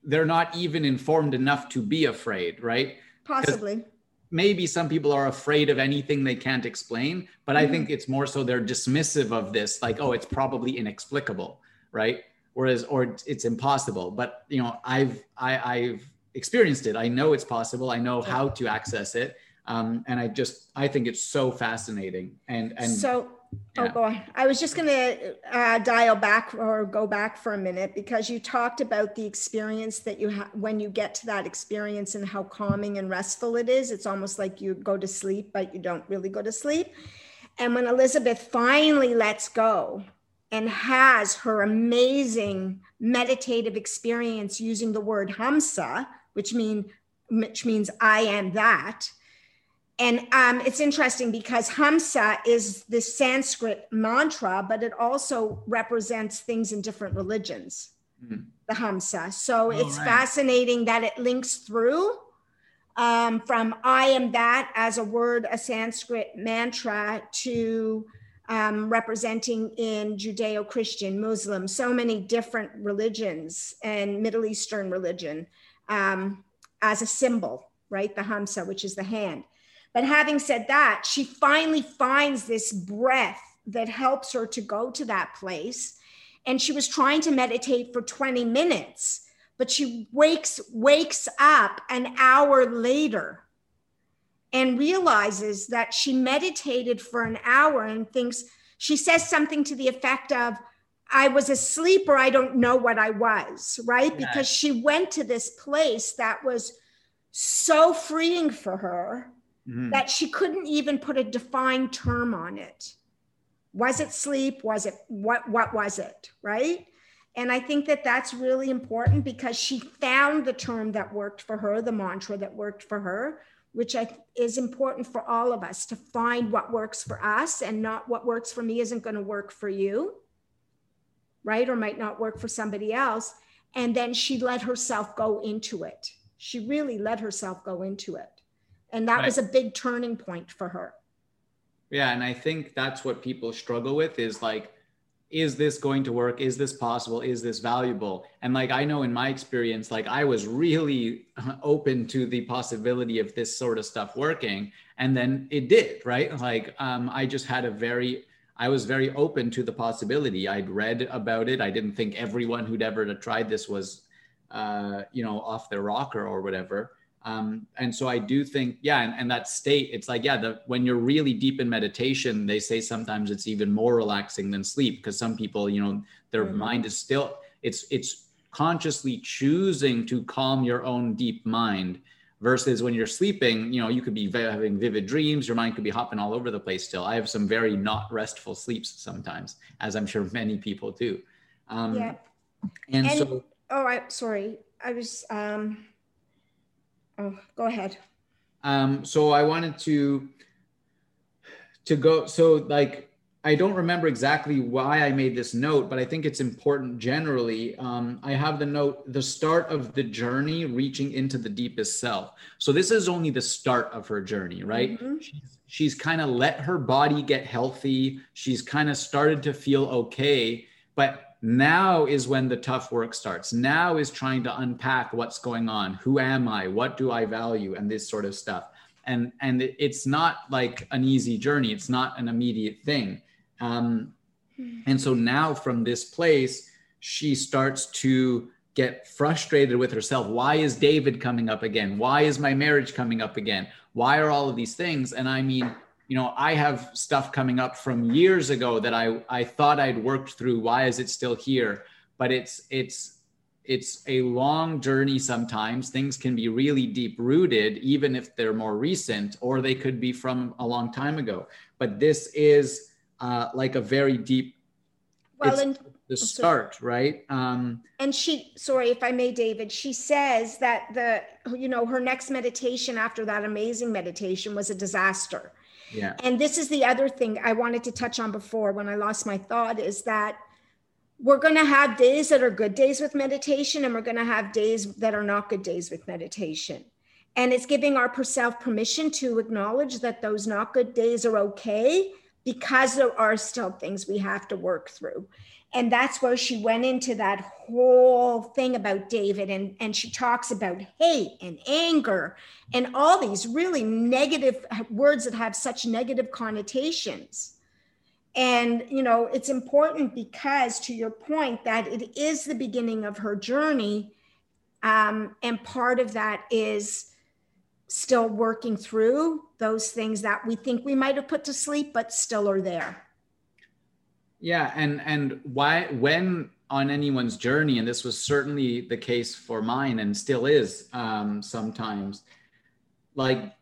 they're not even informed enough to be afraid, right? Possibly maybe some people are afraid of anything they can't explain, but mm-hmm. I think it's more so they're dismissive of this, like, oh, it's probably inexplicable, right? Whereas, or it's impossible. But you know, I've I, I've experienced it. I know it's possible. I know how to access it, um, and I just I think it's so fascinating. And and so Oh, boy. I was just going to uh, dial back or go back for a minute because you talked about the experience that you have when you get to that experience and how calming and restful it is. It's almost like you go to sleep, but you don't really go to sleep. And when Elizabeth finally lets go and has her amazing meditative experience using the word hamsa, which mean which means I am that. And um, it's interesting because Hamsa is the Sanskrit mantra, but it also represents things in different religions, mm-hmm. the Hamsa. So oh, it's right. fascinating that it links through um, from I am that as a word, a Sanskrit mantra, to um, representing in Judeo Christian, Muslim, so many different religions and Middle Eastern religion um, as a symbol, right? The Hamsa, which is the hand. But having said that, she finally finds this breath that helps her to go to that place. And she was trying to meditate for 20 minutes, but she wakes wakes up an hour later and realizes that she meditated for an hour and thinks she says something to the effect of I was asleep or I don't know what I was, right? Yeah. Because she went to this place that was so freeing for her mm-hmm. that she couldn't even put a defined term on it. Was it sleep? Was it what? What was it? Right? And I think that that's really important because she found the term that worked for her, the mantra that worked for her, which I, is important for all of us to find what works for us and not what works for me isn't going to work for you, right? Or might not work for somebody else. And then she let herself go into it. She really let herself go into it and that right. was a big turning point for her yeah and i think that's what people struggle with is like is this going to work? Is this possible? Is this valuable? And like i know in my experience like i was really open to the possibility of this sort of stuff working and then it did right? Like um, i just had a very i was very open to the possibility. I'd read about it. I didn't think everyone who'd ever tried this was uh, you know off their rocker or whatever um, and so I do think, yeah, and, and that state, it's like, yeah, the, when you're really deep in meditation, they say sometimes it's even more relaxing than sleep because some people, you know, their mm-hmm. mind is still, it's, it's consciously choosing to calm your own deep mind versus when you're sleeping, you know, you could be having vivid dreams, your mind could be hopping all over the place still. I have some very not restful sleeps sometimes, as I'm sure many people do. Um, yeah. And, and so, oh, I, sorry. I was, um, Oh, go ahead. Um, so I wanted to to go. So like I don't remember exactly why I made this note, but I think it's important generally. Um, I have the note, the start of the journey reaching into the deepest self. So this is only the start of her journey, right? Mm-hmm. She's, she's kind of let her body get healthy. She's kind of started to feel okay, but now is when the tough work starts. Now is trying to unpack what's going on. Who am I? What do I value? And this sort of stuff. And and it's not like an easy journey. It's not an immediate thing. Um, and so now from this place, she starts to get frustrated with herself. Why is David coming up again? Why is my marriage coming up again? Why are all of these things? And I mean, you know, I have stuff coming up from years ago that I I thought I'd worked through. Why is it still here? But it's it's it's a long journey sometimes. Things can be really deep rooted, even if they're more recent, or they could be from a long time ago. But this is uh, like a very deep. Well, and the start, so, right? Um, and she, sorry if I may, David, she says that the, you know, her next meditation after that amazing meditation was a disaster. And this is the other thing I wanted to touch on before when I lost my thought is that we're going to have days that are good days with meditation and we're going to have days that are not good days with meditation. And it's giving ourselves permission to acknowledge that those not good days are okay because there are still things we have to work through and that's where she went into that whole thing about david and and she talks about hate and anger and all these really negative words that have such negative connotations. And you know it's important because to your point that it is the beginning of her journey um, and part of that is still working through those things that we think we might have put to sleep but still are there yeah, and and why when on anyone's journey, and this was certainly the case for mine, and still is um, sometimes, like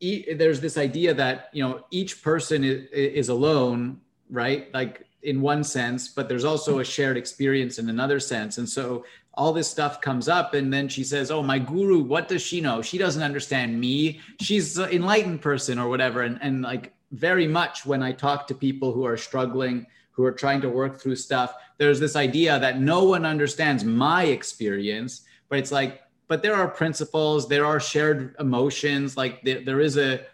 e- there's this idea that you know each person is, is alone, right? Like in one sense, but there's also a shared experience in another sense, and so all this stuff comes up and then she says oh my guru what does she know? She doesn't understand me. She's an enlightened person or whatever. And, and like very much when i talk to people who are struggling who are trying to work through stuff. There's this idea that no one understands my experience but it's like but there are principles there are shared emotions like there, there is a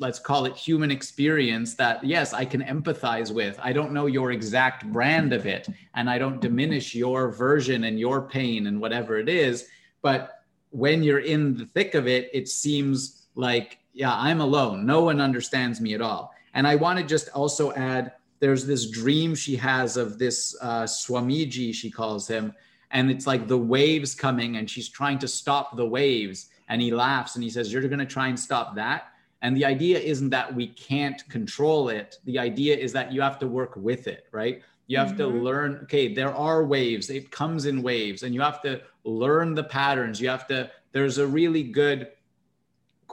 let's call it human experience that yes i can empathize with. I don't know your exact brand of it and i don't diminish your version and your pain and whatever it is but when you're in the thick of it it seems like yeah i'm alone. No one understands me at all. And i want to just also add there's this dream she has of this uh, swamiji she calls him and it's like the waves coming and she's trying to stop the waves and he laughs and he says you're going to try and stop that and the idea isn't that we can't control it. The idea is that you have to work with it, right? You have mm-hmm. to learn, okay, there are waves, it comes in waves, and you have to learn the patterns. You have to, there's a really good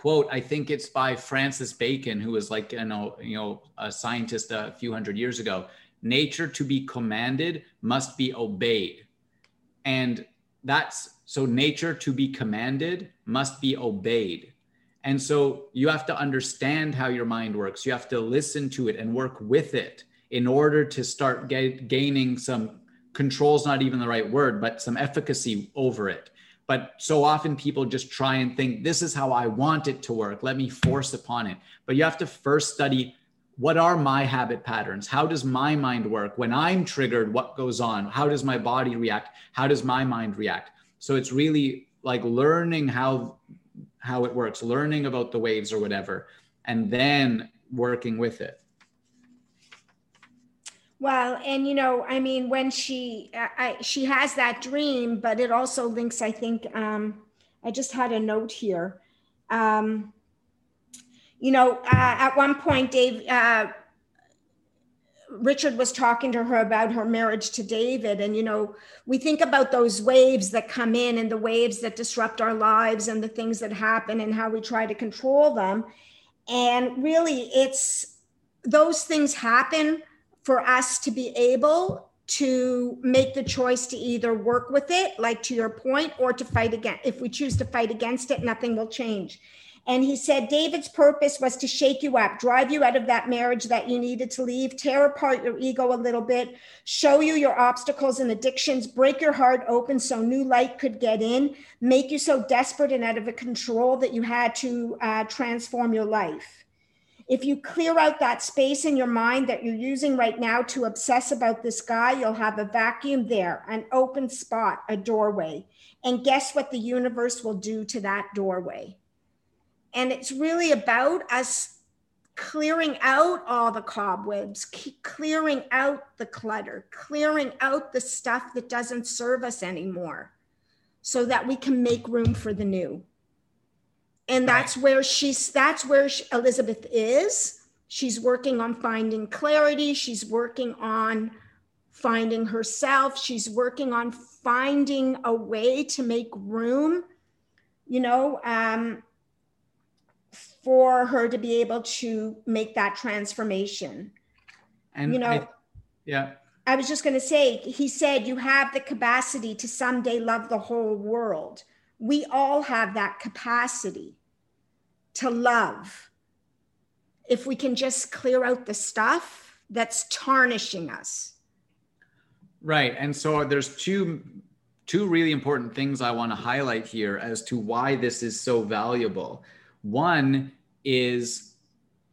quote, I think it's by Francis Bacon, who was like, you know, you know, a scientist a few hundred years ago. Nature to be commanded must be obeyed. And that's so nature to be commanded must be obeyed and so you have to understand how your mind works. You have to listen to it and work with it in order to start get, gaining some control's not even the right word, but some efficacy over it. But so often people just try and think, this is how I want it to work. Let me force upon it. But you have to first study what are my habit patterns? How does my mind work? When I'm triggered, what goes on? How does my body react? How does my mind react? So it's really like learning how how it works, learning about the waves or whatever, and then working with it. Well, and you know, I mean, when she I, she has that dream, but it also links. I think um, I just had a note here. Um, you know, uh, at one point, Dave. Uh, Richard was talking to her about her marriage to David. And, you know, we think about those waves that come in and the waves that disrupt our lives and the things that happen and how we try to control them. And really, it's those things happen for us to be able to make the choice to either work with it, like to your point, or to fight against. If we choose to fight against it, nothing will change. And he said David's purpose was to shake you up, drive you out of that marriage that you needed to leave, tear apart your ego a little bit, show you your obstacles and addictions, break your heart open so new light could get in, make you so desperate and out of control that you had to uh, transform your life. If you clear out that space in your mind that you're using right now to obsess about this guy, you'll have a vacuum there, an open spot, a doorway. And guess what the universe will do to that doorway? And it's really about us clearing out all the cobwebs, clearing out the clutter, clearing out the stuff that doesn't serve us anymore so that we can make room for the new. And that's where she's that's where she, Elizabeth is. She's working on finding clarity, she's working on finding herself, she's working on finding a way to make room you know um, for her to be able to make that transformation. And you know, I, yeah. I was just going to say, he said, you have the capacity to someday love the whole world. We all have that capacity to love if we can just clear out the stuff that's tarnishing us. Right. And so there's two two really important things I want to highlight here as to why this is so valuable. One is,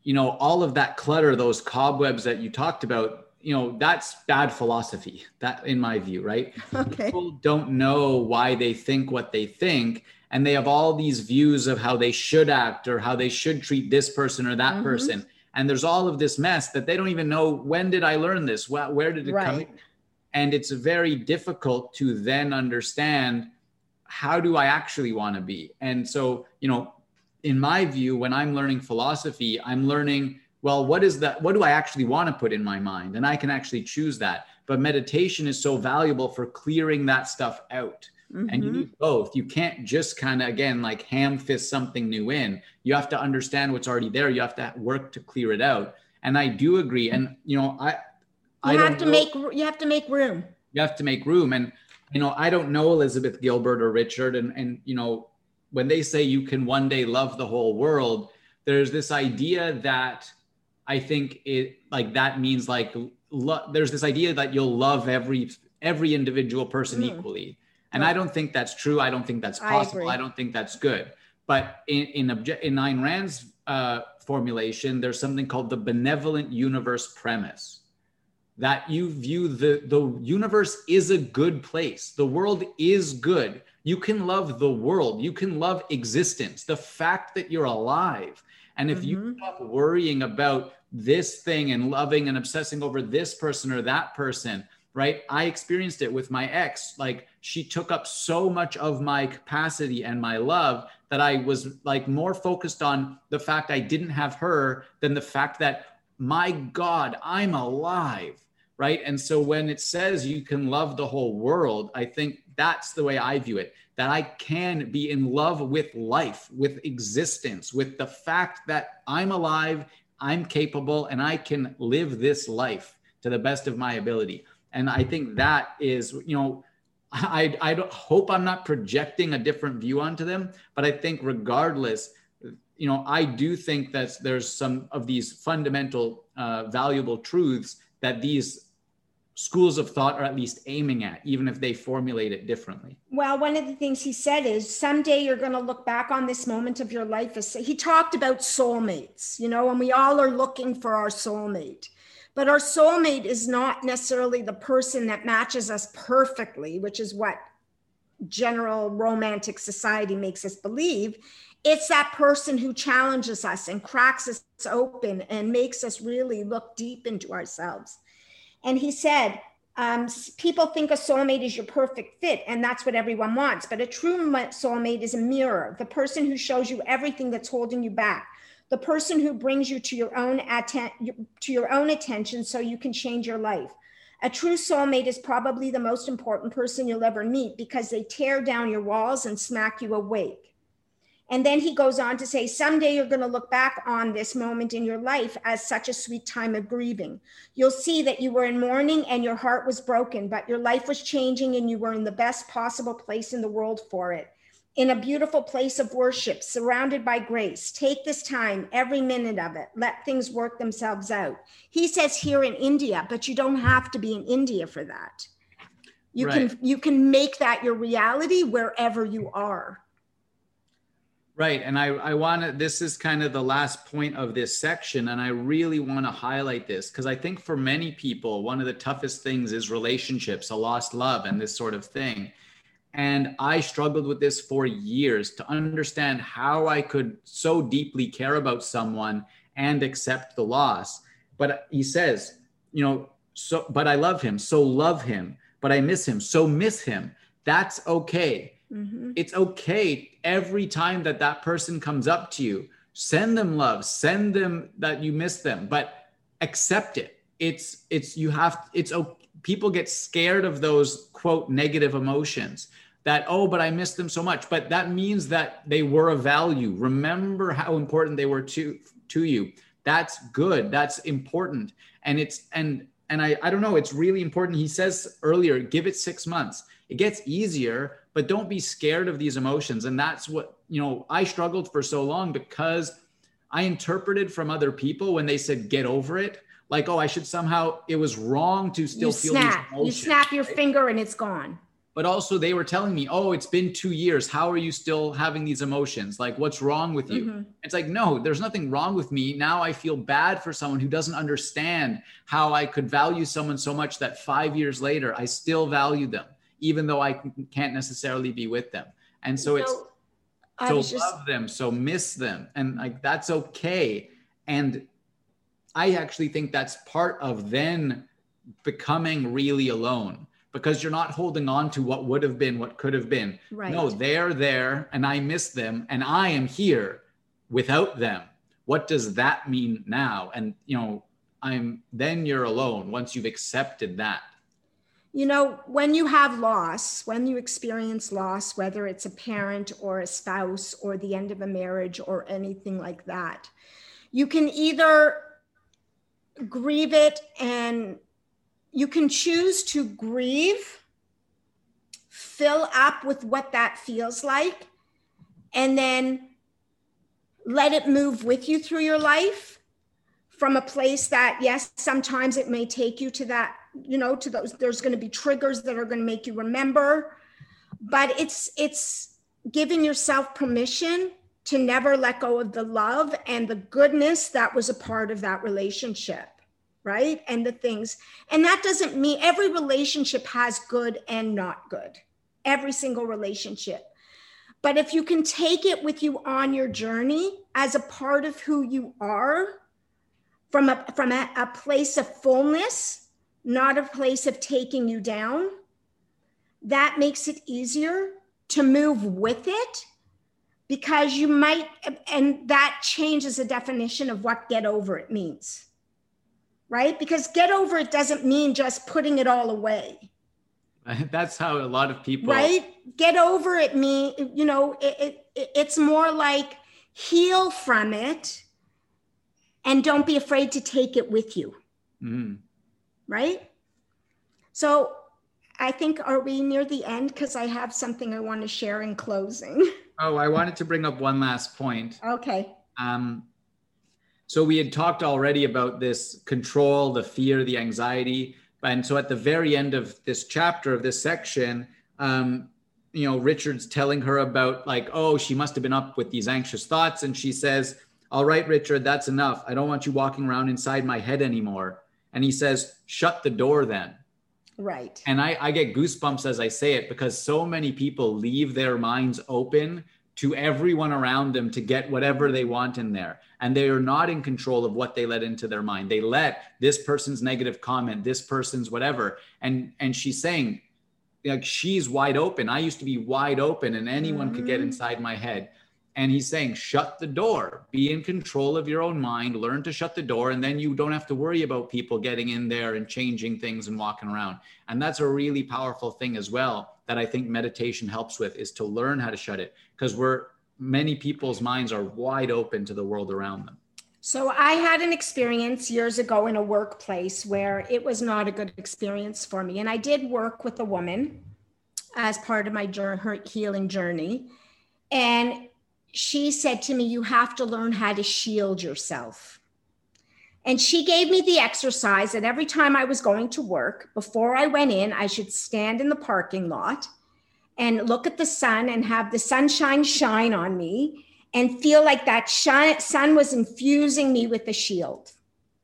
you know, all of that clutter, those cobwebs that you talked about, you know, that's bad philosophy, that in my view, right? Okay. People don't know why they think what they think. And they have all these views of how they should act or how they should treat this person or that mm-hmm. person. And there's all of this mess that they don't even know when did I learn this? Where, where did it right. come? And it's very difficult to then understand how do I actually want to be? And so, you know, in my view, when I'm learning philosophy, I'm learning, well, what is that? What do I actually want to put in my mind? And I can actually choose that. But meditation is so valuable for clearing that stuff out. Mm-hmm. And you mm-hmm. need both. You can't just kind of, again, like ham fist something new in. You have to understand what's already there. You have to work to clear it out. And I do agree. And, you know, I, you I have to know, make, you have to make room. You have to make room. And you know, I don't know Elizabeth Gilbert or Richard, and and you know, when they say you can one day love the whole world, there's this idea that I think it like that means like lo- there's this idea that you'll love every every individual person mm. equally, and I don't think that's true. I don't think that's possible. I, I don't think that's good. But in in, obje- in Ayn Rand's uh, formulation, there's something called the benevolent universe premise that you view the the universe is a good place the world is good you can love the world you can love existence the fact that you're alive and if mm-hmm. you stop worrying about this thing and loving and obsessing over this person or that person right i experienced it with my ex like she took up so much of my capacity and my love that i was like more focused on the fact i didn't have her than the fact that my God, I'm alive. Right. And so when it says you can love the whole world, I think that's the way I view it that I can be in love with life, with existence, with the fact that I'm alive, I'm capable, and I can live this life to the best of my ability. And I think that is, you know, I, I hope I'm not projecting a different view onto them, but I think regardless, you know, I do think that there's some of these fundamental, uh, valuable truths that these schools of thought are at least aiming at, even if they formulate it differently. Well, one of the things he said is someday you're going to look back on this moment of your life he talked about soulmates, you know, and we all are looking for our soulmate. But our soulmate is not necessarily the person that matches us perfectly, which is what general romantic society makes us believe it's that person who challenges us and cracks us open and makes us really look deep into ourselves. And he said, um, people think a soulmate is your perfect fit, and that's what everyone wants. But a true soulmate is a mirror, the person who shows you everything that's holding you back, the person who brings you to your own atten- to your own attention, so you can change your life. A true soulmate is probably the most important person you'll ever meet because they tear down your walls and smack you awake. And then he goes on to say, someday you're going to look back on this moment in your life as such a sweet time of grieving. You'll see that you were in mourning and your heart was broken, but your life was changing and you were in the best possible place in the world for it. In a beautiful place of worship, surrounded by grace. Take this time, every minute of it. Let things work themselves out. He says here in India, but you don't have to be in India for that. You right. can you can make that your reality wherever you are. Right. And I, I want to, this is kind of the last point of this section. And I really want to highlight this because I think for many people, one of the toughest things is relationships, a lost love, and this sort of thing. And I struggled with this for years to understand how I could so deeply care about someone and accept the loss. But he says, you know, so, but I love him. So love him. But I miss him. So miss him. That's okay Mm-hmm. It's okay every time that that person comes up to you, send them love, send them that you miss them, but accept it. It's it's you have it's people get scared of those quote negative emotions that oh but i miss them so much. But that means that they were a value. Remember how important they were to to you. That's good. That's important. And it's and and i i don't know. It's really important. He says earlier give it 6 months. It gets easier but don't be scared of these emotions. And that's what you know i struggled for so long because i interpreted from other people when they said get over it. Like oh i should somehow it was wrong to still you feel snap. you snap your finger and it's gone. But also they were telling me oh it's been two years. How are you still having these emotions? Like what's wrong with you? Mm-hmm. it's like no there's nothing wrong with me. Now i feel bad for someone who doesn't understand how i could value someone so much that five years later i still value them even though I can't necessarily be with them. And so, so it's so love them, so miss them, and like that's okay. And I actually think that's part of then becoming really alone because you're not holding on to what would have been, what could have been. Right. No, they're there and I miss them and I am here without them. What does that mean now? And, you know, I'm then you're alone once you've accepted that you know, when you have loss, when you experience loss, whether it's a parent or a spouse or the end of a marriage or anything like that, you can either grieve it and you can choose to grieve fill up with what that feels like, and then let it move with you through your life from a place that, yes, sometimes it may take you to that, you know, to those, there's going to be triggers that are going to make you remember. But it's, it's giving yourself permission to never let go of the love and the goodness that was a part of that relationship right? And the things. And that doesn't mean every relationship has good and not good. Every single relationship. But if you can take it with you on your journey as a part of who you are from a from a, a place of fullness not a place of taking you down that makes it easier to move with it because you might, and that changes the definition of what get over it means, right? Because get over it doesn't mean just putting it all away. That's how a lot of people, right? Get over it mean, you know, it, it, it's more like heal from it and don't be afraid to take it with you. Mm. Right? So I think, are we near the end? Because I have something I want to share in closing. Oh, I wanted to bring up one last point. Okay. Um, so we had talked already about this control, the fear, the anxiety. And so at the very end of this chapter of this section, um, you know, Richard's telling her about like, oh, she must have been up with these anxious thoughts. And she says, all right, Richard, that's enough. I don't want you walking around inside my head anymore. And he says, shut the door then. Right. And I, I get goosebumps as I say it because so many people leave their minds open to everyone around them to get whatever they want in there. And they are not in control of what they let into their mind. They let this person's negative comment, this person's whatever. And and she's saying, like she's wide open. I used to be wide open and anyone mm-hmm. could get mm-hmm. inside my head. And he's saying, shut the door, be in control of your own mind, learn to shut the door, and then you don't have to worry about people getting in there and changing things and walking around. And that's a really powerful thing as well that I think meditation helps with is to learn how to shut it because we're many people's minds are wide open to the world around them. So I had an experience years ago in a workplace where it was not a good experience for me. And I did work with a woman as part of my her healing journey. And she said to me, You have to learn how to shield yourself. And she gave me the exercise that every time I was going to work, before I went in, I should stand in the parking lot and look at the sun and have the sunshine shine on me and feel like that shine, sun was infusing me with the shield.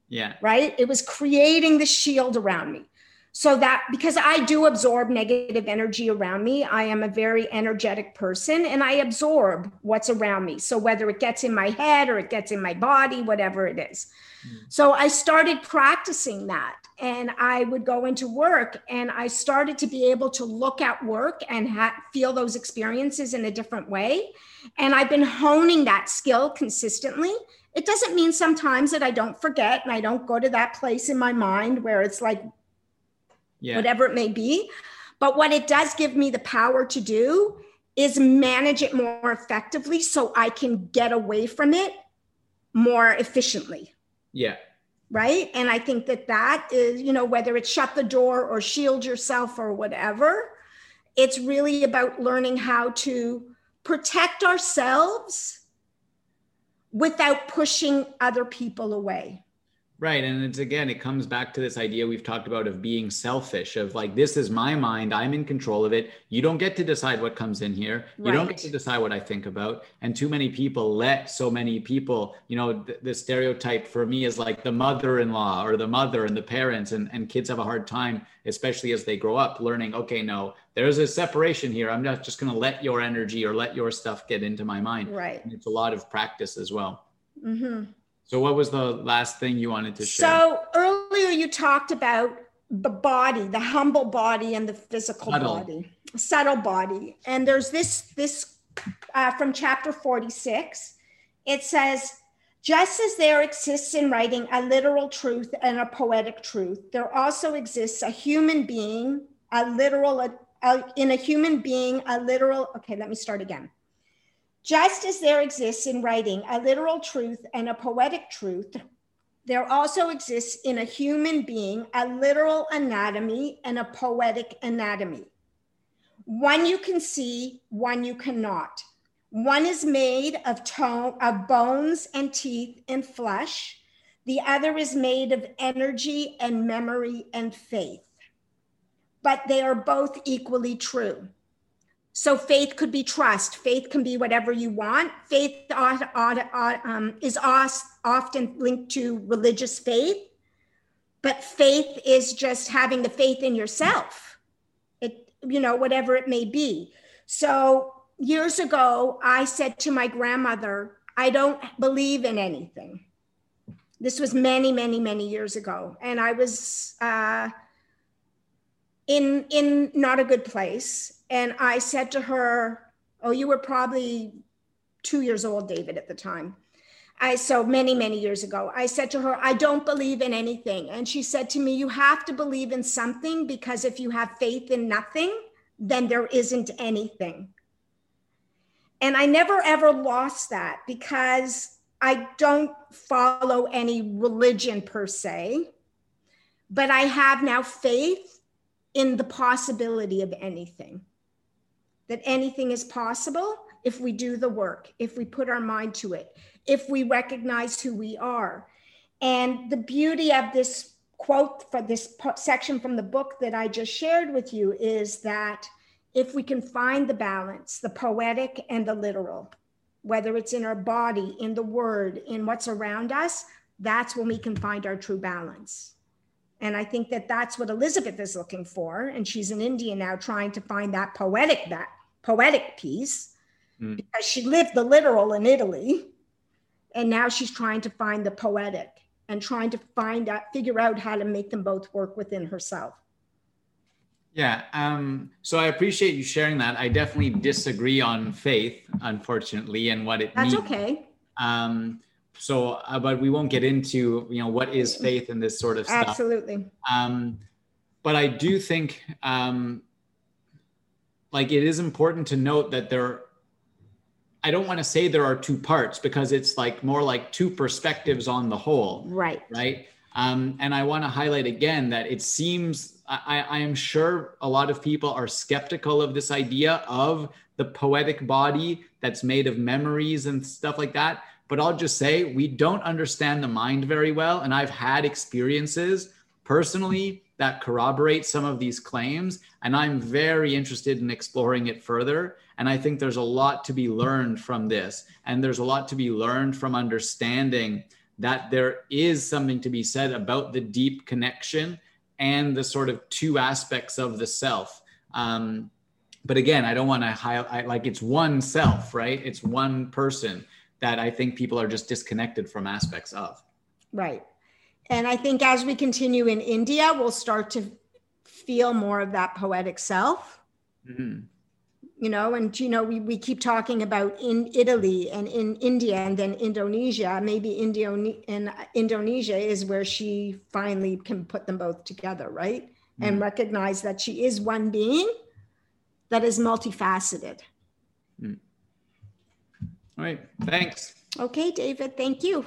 Yeah. Right? It was creating the shield around me so that because I do absorb negative energy around me, I am a very energetic person and I absorb what's around me. So whether it gets in my head or it gets in my body, whatever it is. Mm. So I started practicing that and I would go into work and I started to be able to look at work and ha- feel those experiences in a different way. And I've been honing that skill consistently. It doesn't mean sometimes that I don't forget and I don't go to that place in my mind where it's like yeah. whatever it may be. But what it does give me the power to do is manage it more effectively so I can get away from it more efficiently. Yeah. Right. And I think that that is, you know, whether it's shut the door or shield yourself or whatever, it's really about learning how to protect ourselves without pushing other people away. Right. And it's again, it comes back to this idea we've talked about of being selfish, of like, this is my mind. I'm in control of it. You don't get to decide what comes in here. You don't get to decide what I think about. And too many people let so many people, you know, th- the stereotype for me is like the mother in law or the mother and the parents. And, and kids have a hard time, especially as they grow up, learning, okay, no, there's a separation here. I'm not just going to let your energy or let your stuff get into my mind. Right. And it's a lot of practice as well. Mm-hmm. So, what was the last thing you wanted to share? So, earlier you talked about the body, the humble body, and the physical subtle. body, subtle body. And there's this this uh, from chapter 46. It says, just as there exists in writing a literal truth and a poetic truth, there also exists a human being, a literal, a, a, in a human being, a literal. Okay, let me start again. Just as there exists in writing a literal truth and a poetic truth, there also exists in a human being a literal anatomy and a poetic anatomy. One you can see, one you cannot. One is made of, tone, of bones and teeth and flesh. The other is made of energy and memory and faith. But they are both equally true. So faith could be trust. Faith can be whatever you want. Faith um, is often linked to religious faith, but faith is just having the faith in yourself. It, you know, whatever it may be. So years ago, I said to my grandmother, I don't believe in anything. This was many, many, many years ago. And I was uh, in, in not a good place. And I said to her, Oh, you were probably two years old, David, at the time. I so many, many years ago, I said to her, I don't believe in anything. And she said to me, You have to believe in something because if you have faith in nothing, then there isn't anything. And I never ever lost that because I don't follow any religion per se, but I have now faith in the possibility of anything. That anything is possible if we do the work, if we put our mind to it, if we recognize who we are. And the beauty of this quote for this section from the book that I just shared with you is that if we can find the balance, the poetic and the literal, whether it's in our body, in the word, in what's around us, that's when we can find our true balance. And I think that that's what Elizabeth is looking for. And she's in India now trying to find that poetic, that poetic piece mm. because she lived the literal in Italy. And now she's trying to find the poetic and trying to find out, figure out how to make them both work within herself. Yeah. Um, so I appreciate you sharing that. I definitely disagree on faith, unfortunately, and what it That's means. okay. Um, so, uh, but we won't get into, you know, what is faith and this sort of stuff. Absolutely. Um, but I do think, um, like, it is important to note that there, I don't want to say there are two parts because it's like more like two perspectives on the whole. Right. Right. Um, and I want to highlight again that it seems I, I am sure a lot of people are skeptical of this idea of the poetic body that's made of memories and stuff like that. But I'll just say we don't understand the mind very well. And I've had experiences personally that corroborate some of these claims. And I'm very interested in exploring it further. And I think there's a lot to be learned from this. And there's a lot to be learned from understanding that there is something to be said about the deep connection and the sort of two aspects of the self. Um, but again, I don't want to highlight like it's one self, right? It's one person that I think people are just disconnected from aspects of. Right. And I think as we continue in India, we'll start to feel more of that poetic self. Mm-hmm. You know and you know we, we keep talking about in italy and in india and then indonesia. Maybe india in indonesia is where she finally can put them both together right? Mm. and recognize that she is one being that is multifaceted. Mm. all right. Thanks. Okay david. Thank you